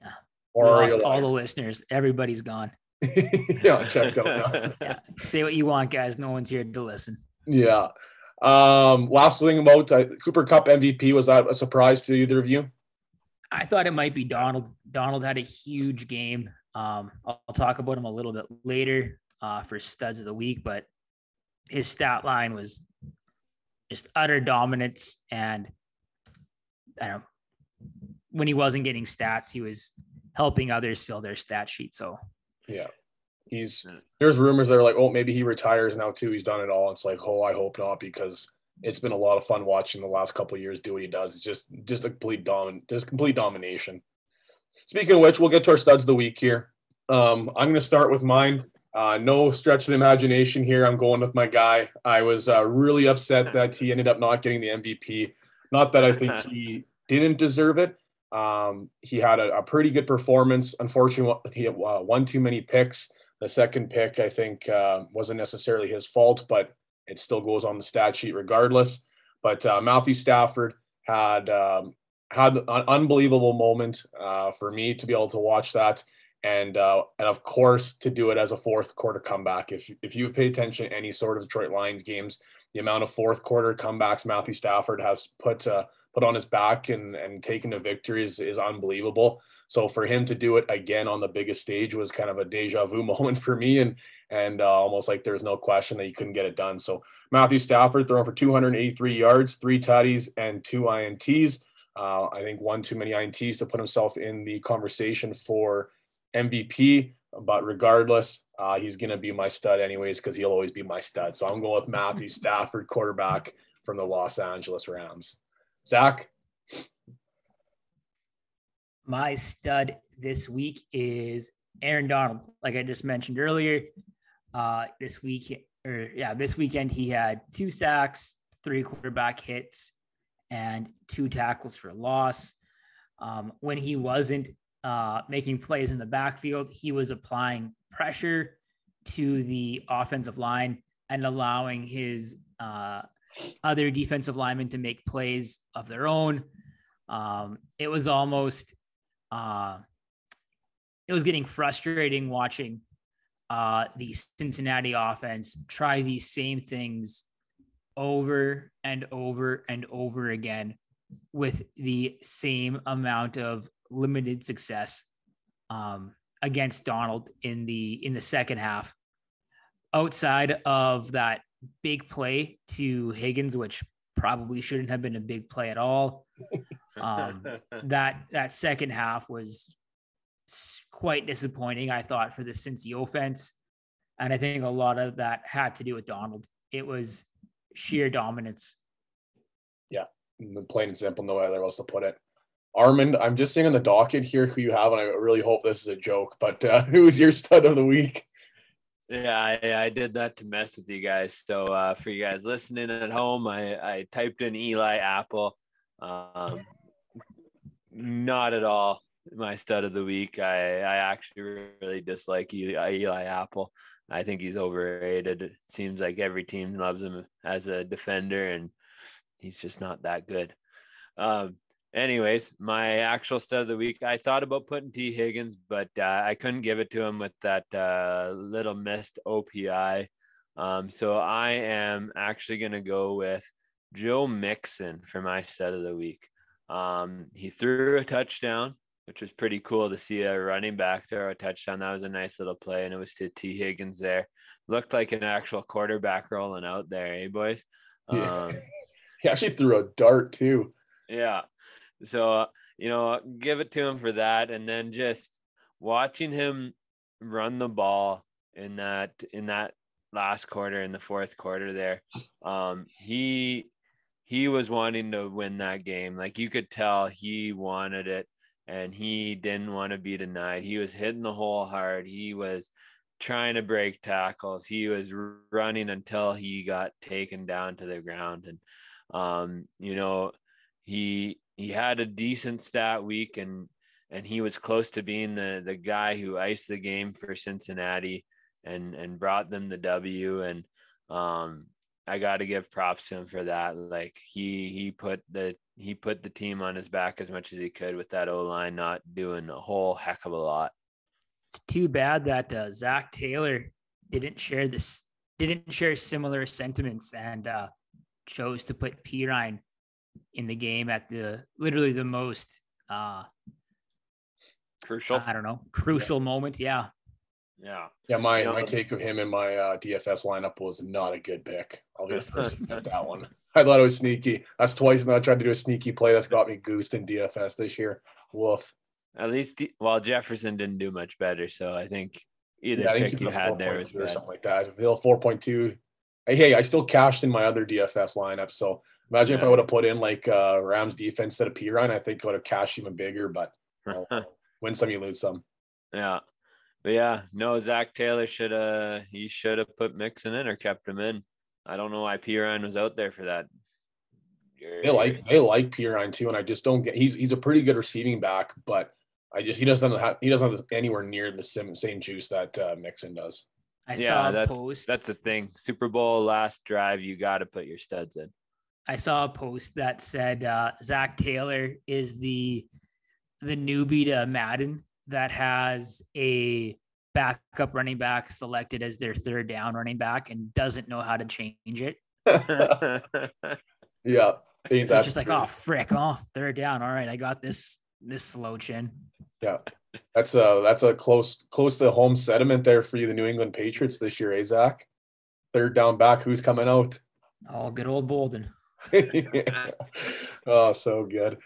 Yeah. Or lost all the listeners. Everybody's gone. yeah, checked out. yeah. Say what you want, guys. No one's here to listen. Yeah. Um, last thing about uh, Cooper Kupp MVP was that a surprise to either of you? I thought it might be Donald. Donald had a huge game. Um, I'll, I'll talk about him a little bit later uh, for studs of the week, but his stat line was just utter dominance. And I don't know, when he wasn't getting stats, he was helping others fill their stat sheet. So yeah. He's there's rumors that are like, oh, maybe he retires now too. He's done it all. It's like, oh, I hope not, because it's been a lot of fun watching the last couple years do what he does. It's just just a complete domin just complete domination. Speaking of which, we'll get to our studs of the week here. Um, I'm gonna start with mine. Uh, no stretch of the imagination here. I'm going with my guy. I was uh, really upset that he ended up not getting the MVP. Not that I think he didn't deserve it. Um, he had a, a, pretty good performance. Unfortunately, he had, uh, won too many picks. The second pick, I think, uh, wasn't necessarily his fault, but it still goes on the stat sheet regardless. But uh, Matthew Stafford had um, had an unbelievable moment uh, for me to be able to watch that, and uh, and of course to do it as a fourth quarter comeback. If if you've paid attention to any sort of Detroit Lions games, the amount of fourth quarter comebacks Matthew Stafford has put uh, put on his back and and taken to victory is, is unbelievable. So for him to do it again on the biggest stage was kind of a deja vu moment for me, and and uh, almost like there's no question that he couldn't get it done. So Matthew Stafford throwing for 283 yards, three tutties, and two ints. Uh, I think one too many ints to put himself in the conversation for MVP. But regardless, uh, he's going to be my stud anyways because he'll always be my stud. So I'm going with Matthew Stafford, quarterback from the Los Angeles Rams. Zach? My stud this week is Aaron Donald. Like I just mentioned earlier, uh, this week or yeah, this weekend he had two sacks, three quarterback hits, and two tackles for loss. Um, when he wasn't uh, making plays in the backfield, he was applying pressure to the offensive line and allowing his uh, other defensive linemen to make plays of their own. Um, it was almost, uh, it was getting frustrating watching uh, the Cincinnati offense try these same things over and over and over again with the same amount of limited success um, against Donald in the in the second half. Outside of that big play to Higgins, which probably shouldn't have been a big play at all. Um, that that second half was quite disappointing, I thought, for the Cincy offense, and I think a lot of that had to do with Donald. It was sheer dominance. Yeah, plain and simple, no other else to put it. Armand, I'm just seeing on the docket here who you have, and I really hope this is a joke. But uh, who is your stud of the week? Yeah, I, I, did that to mess with you guys. So uh, for you guys listening at home, I, I typed in Eli Apple. Um, not at all my stud of the week. I, I actually really dislike Eli, Eli Apple. I think he's overrated. It seems like every team loves him as a defender, and he's just not that good. Um, anyways, my actual stud of the week, I thought about putting T. Higgins, but uh, I couldn't give it to him with that uh, little missed OPI. Um, so I am actually going to go with Joe Mixon for my stud of the week. Um, he threw a touchdown, which was pretty cool to see a running back throw a touchdown. That was a nice little play, and it was to T. Higgins there. Looked like an actual quarterback rolling out there, eh, boys? Um, he actually threw a dart too. Yeah. So, you know, give it to him for that. And then just watching him run the ball in that, in that last quarter, in the fourth quarter there, um, he, he was wanting to win that game. Like you could tell he wanted it and he didn't want to be denied. He was hitting the hole hard. He was trying to break tackles. He was running until he got taken down to the ground. And um, you know, he he had a decent stat week and and he was close to being the the guy who iced the game for Cincinnati and and brought them the W and um I got to give props to him for that like he he put the he put the team on his back as much as he could with that O line not doing a whole heck of a lot. It's too bad that uh, Zac Taylor didn't share this didn't share similar sentiments and uh, chose to put Perine in the game at the literally the most uh, crucial. I don't know, crucial yeah. moment. Yeah. Yeah. Yeah. My, you know, my take of him in my uh, DFS lineup was not a good pick. I'll be the first to admit that one. I thought it was sneaky. That's twice now I tried to do a sneaky play that's got me goosed in DFS this year. Woof. At least, well, Jefferson didn't do much better. So I think either yeah, pick you had there was or something like that. Bill 4.2. Hey, I still cashed in my other DFS lineup. So imagine yeah. if I would have put in like uh, Rams defense instead of Perine, I think I would have cashed even bigger, but win some, you lose some. Yeah. But yeah, no, Zac Taylor should have he should have put Mixon in or kept him in. I don't know why Perine was out there for that. They like they like Perine too, and I just don't get. He's he's a pretty good receiving back, but I just he doesn't have he doesn't have anywhere near the same same juice that uh, Mixon does. I yeah, that's post. that's the thing. Super Bowl last drive, you got to put your studs in. I saw a post that said uh, Zac Taylor is the the newbie to Madden that has a backup running back selected as their third down running back and doesn't know how to change it. yeah. It's just like, oh frick, oh third down. All right, I got this this slow chin. Yeah. That's a that's a close close to home sediment there for you, the New England Patriots this year, eh, Zach? Third down back, who's coming out? Oh, good old Bolden. oh, so good.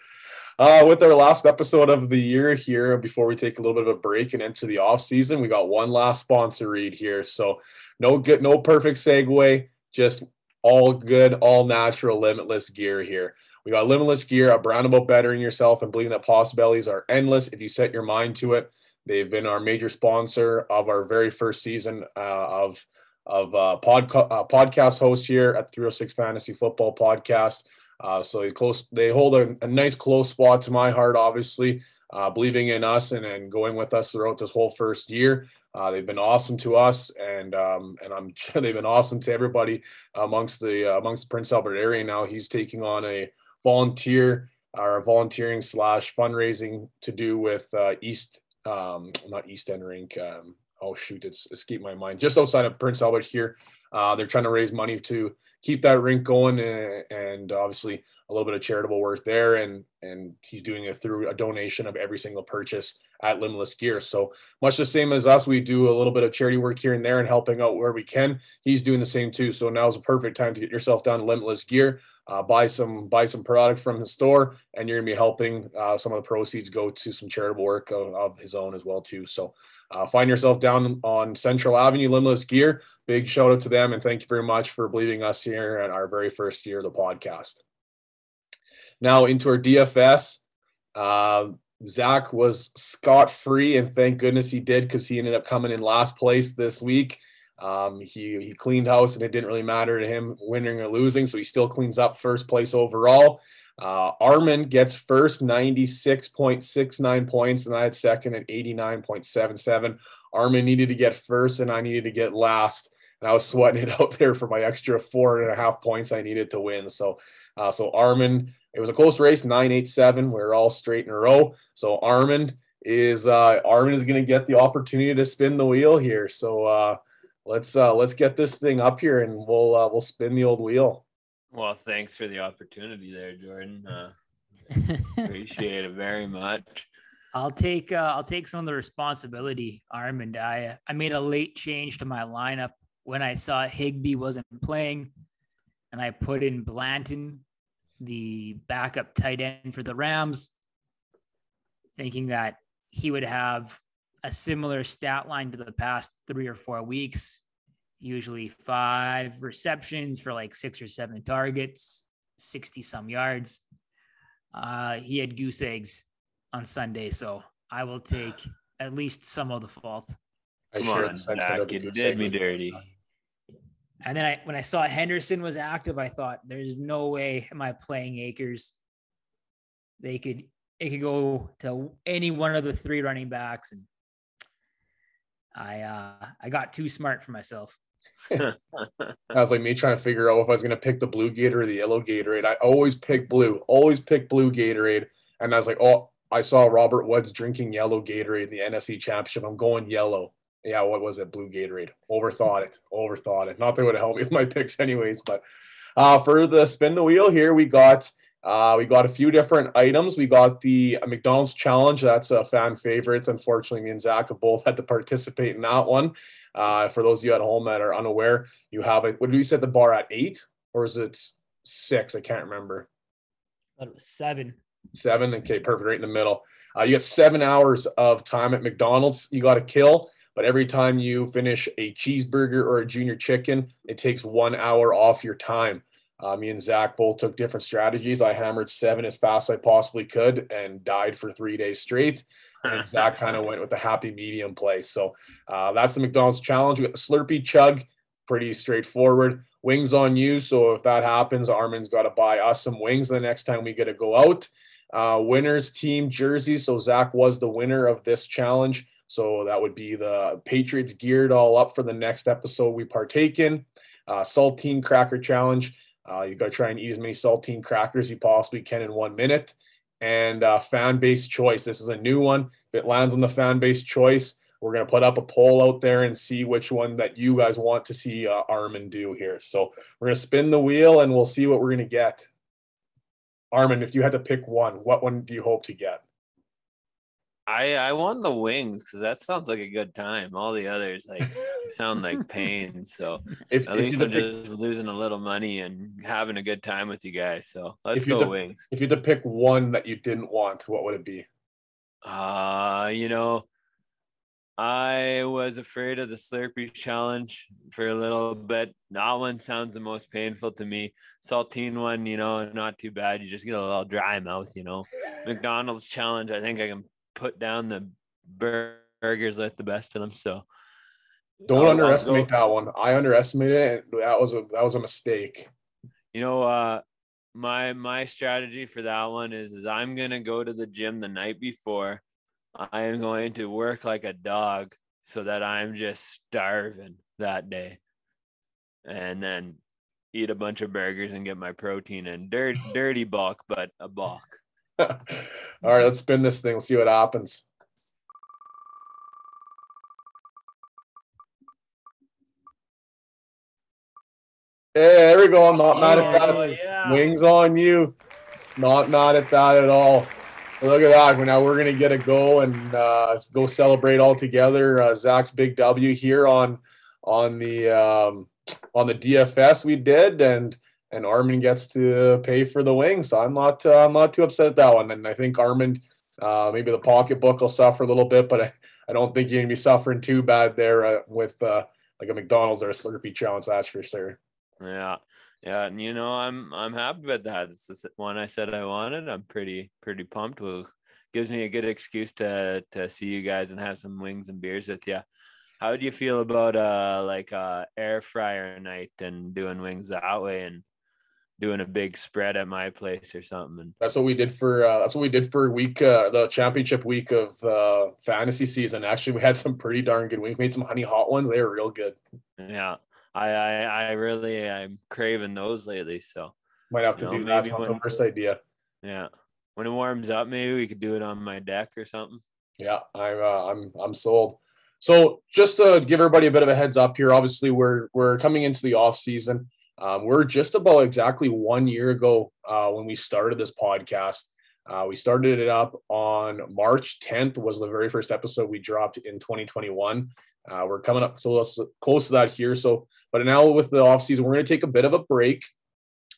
Uh, with our last episode of the year here, before we take a little bit of a break and enter the off season, we got one last sponsor read here. So no good, no perfect segue, just all good, all natural, limitless gear here. We got limitless gear, a brand about bettering yourself and believing that possibilities are endless if you set your mind to it. They've been our major sponsor of our very first season uh, of of uh, podca- uh, podcast hosts here at the 306 Fantasy Football Podcast. Uh, so they close, they hold a, a, nice close spot to my heart, obviously, uh, believing in us and, and going with us throughout this whole first year. Uh, they've been awesome to us, and um, and I'm sure they've been awesome to everybody amongst the uh, amongst the Prince Albert area. Now he's taking on a volunteer or volunteering slash fundraising to do with East, um, not East End Rink. Um, oh shoot, it's escaped my mind. Just outside of Prince Albert here, uh, they're trying to raise money to keep that rink going and, and, obviously a little bit of charitable work there and and he's doing it through a donation of every single purchase at limitless gear. So much the same as us we do a little bit of charity work here and there and helping out where we can. He's doing the same too. So now is a perfect time to get yourself down to limitless gear uh, buy some buy some product from his store and you're gonna be helping uh, some of the proceeds go to some charitable work of, of his own as well too. So uh, find yourself down on central avenue limitless gear. Big shout out to them and thank you very much for believing us here in our very first year of the podcast. Now into our dfs uh, zach was scot-free and thank goodness he did because he ended up coming in last place this week um, he he cleaned house and it didn't really matter to him winning or losing, so he still cleans up first place overall. Uh, Armin gets first, 96.69 points, and I had second at 89.77. Armin needed to get first, and I needed to get last. And I was sweating it out there for my extra four and a half points I needed to win. So, uh, so Armin, it was a close race, 987. We are all straight in a row. So Armin is uh, Armin is going to get the opportunity to spin the wheel here. So, uh, let's uh let's get this thing up here and we'll uh, we'll spin the old wheel. Well, thanks for the opportunity there, Jordan. Uh, appreciate it very much. I'll take uh, I'll take some of the responsibility, Armand. I I made a late change to my lineup when I saw Higbee wasn't playing, and I put in Blanton, the backup tight end for the Rams, thinking that he would have a similar stat line to the past three or four weeks, usually five receptions for like six or seven targets, 60 some yards. Uh, he had goose eggs on Sunday, so I will take at least some of the fault. Come on, Zach, you did me dirty. And then I, when I saw Henderson was active, I thought, "There's no way am I playing Akers. They could, it could go to any one of the three running backs, and I, uh, I got too smart for myself. That was like me trying to figure out if I was going to pick the blue Gatorade or the yellow Gatorade. I always pick blue, always pick blue Gatorade. And I was like, oh, I saw Robert Woods drinking yellow Gatorade in the NFC Championship. I'm going yellow. Yeah, what was it? Blue Gatorade. Overthought it. Overthought it. Not that it would help me with my picks, anyways. But uh, for the spin the wheel here, we got uh, we got a few different items. We got the McDonald's challenge. That's a fan favorite. Unfortunately, me and Zach have both had to participate in that one. Uh, for those of you at home that are unaware, you have it. What did we set the bar at eight or is it six? I can't remember. I it was seven. Seven. Okay, perfect. Right in the middle. Uh, you get seven hours of time at McDonald's. You got to kill, but every time you finish a cheeseburger or a junior chicken, it takes one hour off your time. Uh, me and Zach both took different strategies. I hammered seven as fast as I possibly could and died for three days straight. And Zach kind of went with the happy medium play. So uh, that's the McDonald's challenge. We got the Slurpee chug, pretty straightforward. Wings on you. So if that happens, Armin's got to buy us some wings the next time we get to go out. Uh, winners team jersey. So Zach was the winner of this challenge. So that would be the Patriots geared all up for the next episode we partake in. Uh, saltine cracker challenge. Uh, you got to try and eat as many saltine crackers you possibly can in one minute. And uh, fan base choice. This is a new one. If it lands on the fan base choice, we're going to put up a poll out there and see which one that you guys want to see uh, Armin do here. So we're going to spin the wheel and we'll see what we're going to get. Armin, if you had to pick one, what one do you hope to get? I I want the wings because that sounds like a good time. All the others like sound like pain. So if, at if least I'm pick, just losing a little money and having a good time with you guys. So let's go to, wings. If you had to pick one that you didn't want, what would it be? Uh, you know, I was afraid of the Slurpee challenge for a little bit. That one sounds the most painful to me. Saltine one, you know, not too bad. You just get a little dry mouth, you know. McDonald's challenge, I think I can put down the burgers like the best of them. So don't underestimate that one. I underestimated it. And that was a that was a mistake. You know, uh, my my strategy for that one is is I'm gonna go to the gym the night before. I am going to work like a dog so that I'm just starving that day, and then eat a bunch of burgers and get my protein in. Dirty, dirty bulk, but a bulk. All right, let's spin this thing. Let's see what happens. Hey, there we go. I'm not mad at that. Yeah. Wings on you. Not mad at that at all. Look at that. Now we're gonna get a go and uh, go celebrate all together. Uh, Zach's big W here on on the um, on the DFS we did, and and Armand gets to pay for the wings. So I'm not uh, I'm not too upset at that one. And I think Armand, uh, maybe the pocketbook will suffer a little bit, but I, I don't think you're gonna be suffering too bad there uh, with uh, like a McDonald's or a Slurpee challenge. That's for sure. Yeah, yeah, and you know I'm I'm happy with that. It's the one I said I wanted. I'm pretty pretty pumped. Will gives me a good excuse to to see you guys and have some wings and beers with you. How do you feel about uh like uh air fryer night and doing wings that way and doing a big spread at my place or something. That's what we did for uh, that's what we did for week uh, the championship week of uh, fantasy season. Actually, we had some pretty darn good. We made some honey hot ones. They were real good. Yeah, I I, I really I'm craving those lately. So might have to do know, that. That's the first idea. Yeah, when it warms up, maybe we could do it on my deck or something. Yeah, I'm uh, I'm I'm sold. So just to give everybody a bit of a heads up here, obviously we're we're coming into the off season. Um, we're just about exactly one year ago uh, when we started this podcast. Uh, we started it up on March 10th was the very first episode we dropped in 2021. Uh, we're coming up so close to that here. So, but now with the off season, we're going to take a bit of a break.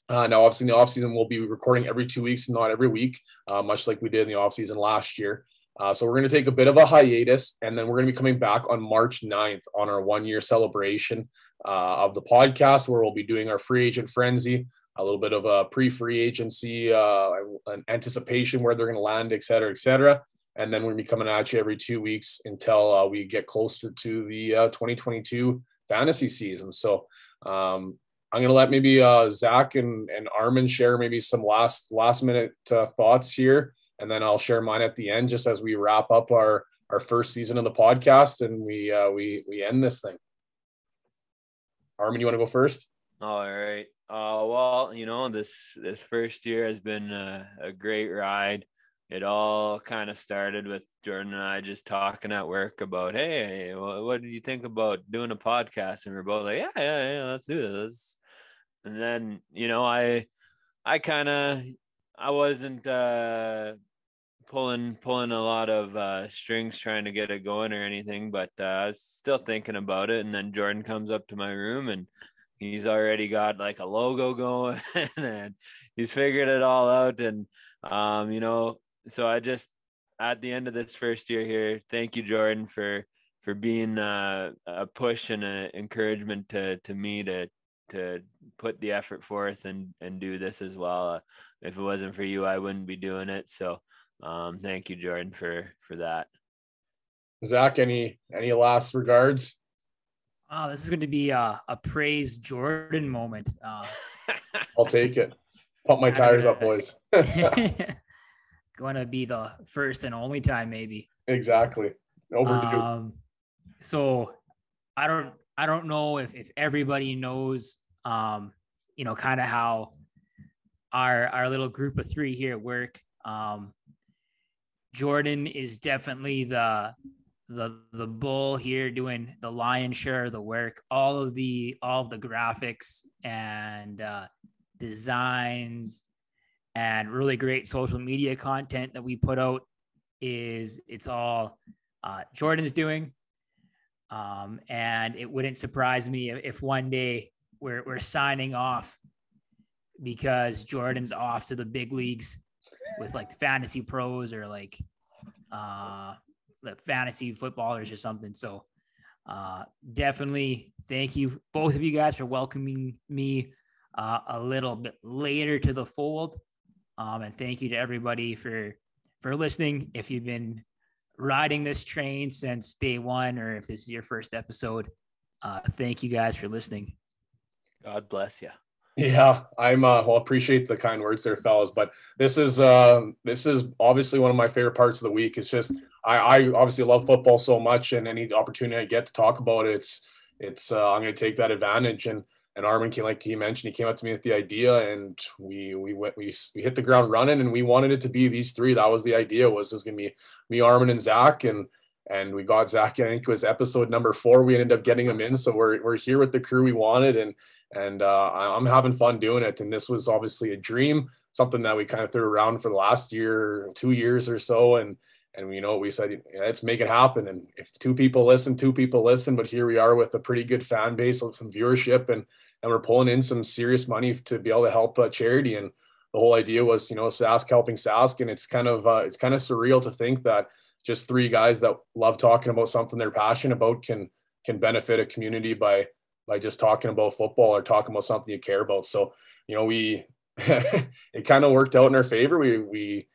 Uh, now, obviously, in the off season, we'll be recording every two weeks, not every week, uh, much like we did in the off season last year. Uh, so we're going to take a bit of a hiatus, and then we're going to be coming back on March 9th on our one year celebration uh, of the podcast, where we'll be doing our free agent frenzy, a little bit of a pre free agency, uh, an anticipation where they're going to land, et cetera, et cetera. and then we'll be coming at you every two weeks until uh, we get closer to the uh, 2022 fantasy season. So um, I'm gonna let maybe uh, Zach and, and Armin share maybe some last last minute uh, thoughts here, and then I'll share mine at the end just as we wrap up our our first season of the podcast and we we we end this thing. Armin, you want to go first? All right. Uh, well, you know this this first year has been a, a great ride it all kind of started with Jordan and I just talking at work about, hey, what do you think about doing a podcast? And we're both like, yeah, yeah, yeah, let's do this. And then, you know, I, I kind of, I wasn't uh, pulling pulling a lot of uh, strings trying to get it going or anything, but uh, I was still thinking about it. And then Jordan comes up to my room and he's already got like a logo going and he's figured it all out. And um, you know, so I just at the end of this first year here, thank you, Jordan, for for being uh, a push and an encouragement to to me to to put the effort forth and and do this as well. Uh, if it wasn't for you, I wouldn't be doing it. So um, thank you, Jordan, for for that. Zach, any any last regards? Oh, this is going to be a, a praise Jordan moment. Uh, I'll take it. Pump my tires up, boys. going to be the first and only time, maybe. Exactly. Overdue. Um, so I don't, I don't know if if everybody knows, um, you know, kind of how our our little group of three here at work. Um, Jordan is definitely the the the bull here doing the lion's share of the work all of the all of the graphics and uh, designs and really great social media content that we put out is it's all uh, Jordan's doing. Um, and it wouldn't surprise me if one day we're, we're signing off because Jordan's off to the big leagues with like fantasy pros or like uh, the fantasy footballers or something. So uh, definitely thank you both of you guys for welcoming me uh, a little bit later to the fold. Um, and thank you to everybody for for listening. If you've been riding this train since day one, or if this is your first episode, uh, thank you guys for listening. God bless you. Yeah, I'm uh well appreciate the kind words there, fellas. But this is uh this is obviously one of my favorite parts of the week. It's just I, I obviously love football so much and any opportunity I get to talk about it, it's it's uh, I'm gonna take that advantage and and Armin came, like he mentioned, he came up to me with the idea, and we we went we we hit the ground running, and we wanted it to be these three. That was the idea. Was it was gonna be me, Armin, and Zach, and and we got Zach. I think it was episode number four. We ended up getting him in, so we're we're here with the crew we wanted, and and uh, I'm having fun doing it. And this was obviously a dream, something that we kind of threw around for the last year, two years or so, and and you know we said let's make it happen. And if two people listen two people listen. But here we are with a pretty good fan base some viewership. And and we're pulling in some serious money to be able to help a charity. And the whole idea was, you know, Sask helping Sask, and it's kind of uh, it's kind of surreal to think that just three guys that love talking about something they're passionate about can can benefit a community by by just talking about football or talking about something you care about. So, you know, we it kind of worked out in our favor. We we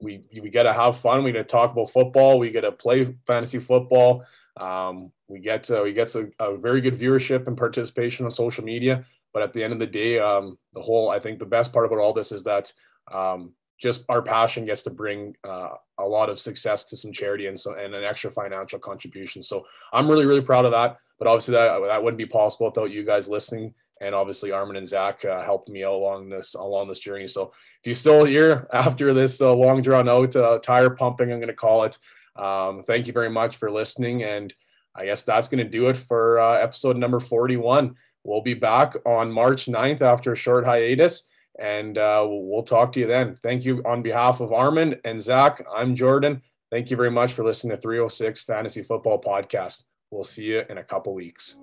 we we get to have fun. We get to talk about football. We get to play fantasy football. Um, we get uh, we get a, a, very good viewership and participation on social media. But at the end of the day, um, the whole I think the best part about all this is that um, just our passion gets to bring uh, a lot of success to some charity and so and an extra financial contribution. So I'm really really proud of that. But obviously that that wouldn't be possible without you guys listening and obviously Armin and Zach uh, helped me along this along this journey. So if you're still here after this uh, long drawn out uh, tire pumping, I'm going to call it. Um, thank you very much for listening. And I guess that's going to do it for uh, episode number 41. We'll be back on March 9th after a short hiatus, and uh, we'll talk to you then. Thank you on behalf of Armin and Zach. I'm Jordan. Thank you very much for listening to 306 Fantasy Football Podcast. We'll see you in a couple weeks.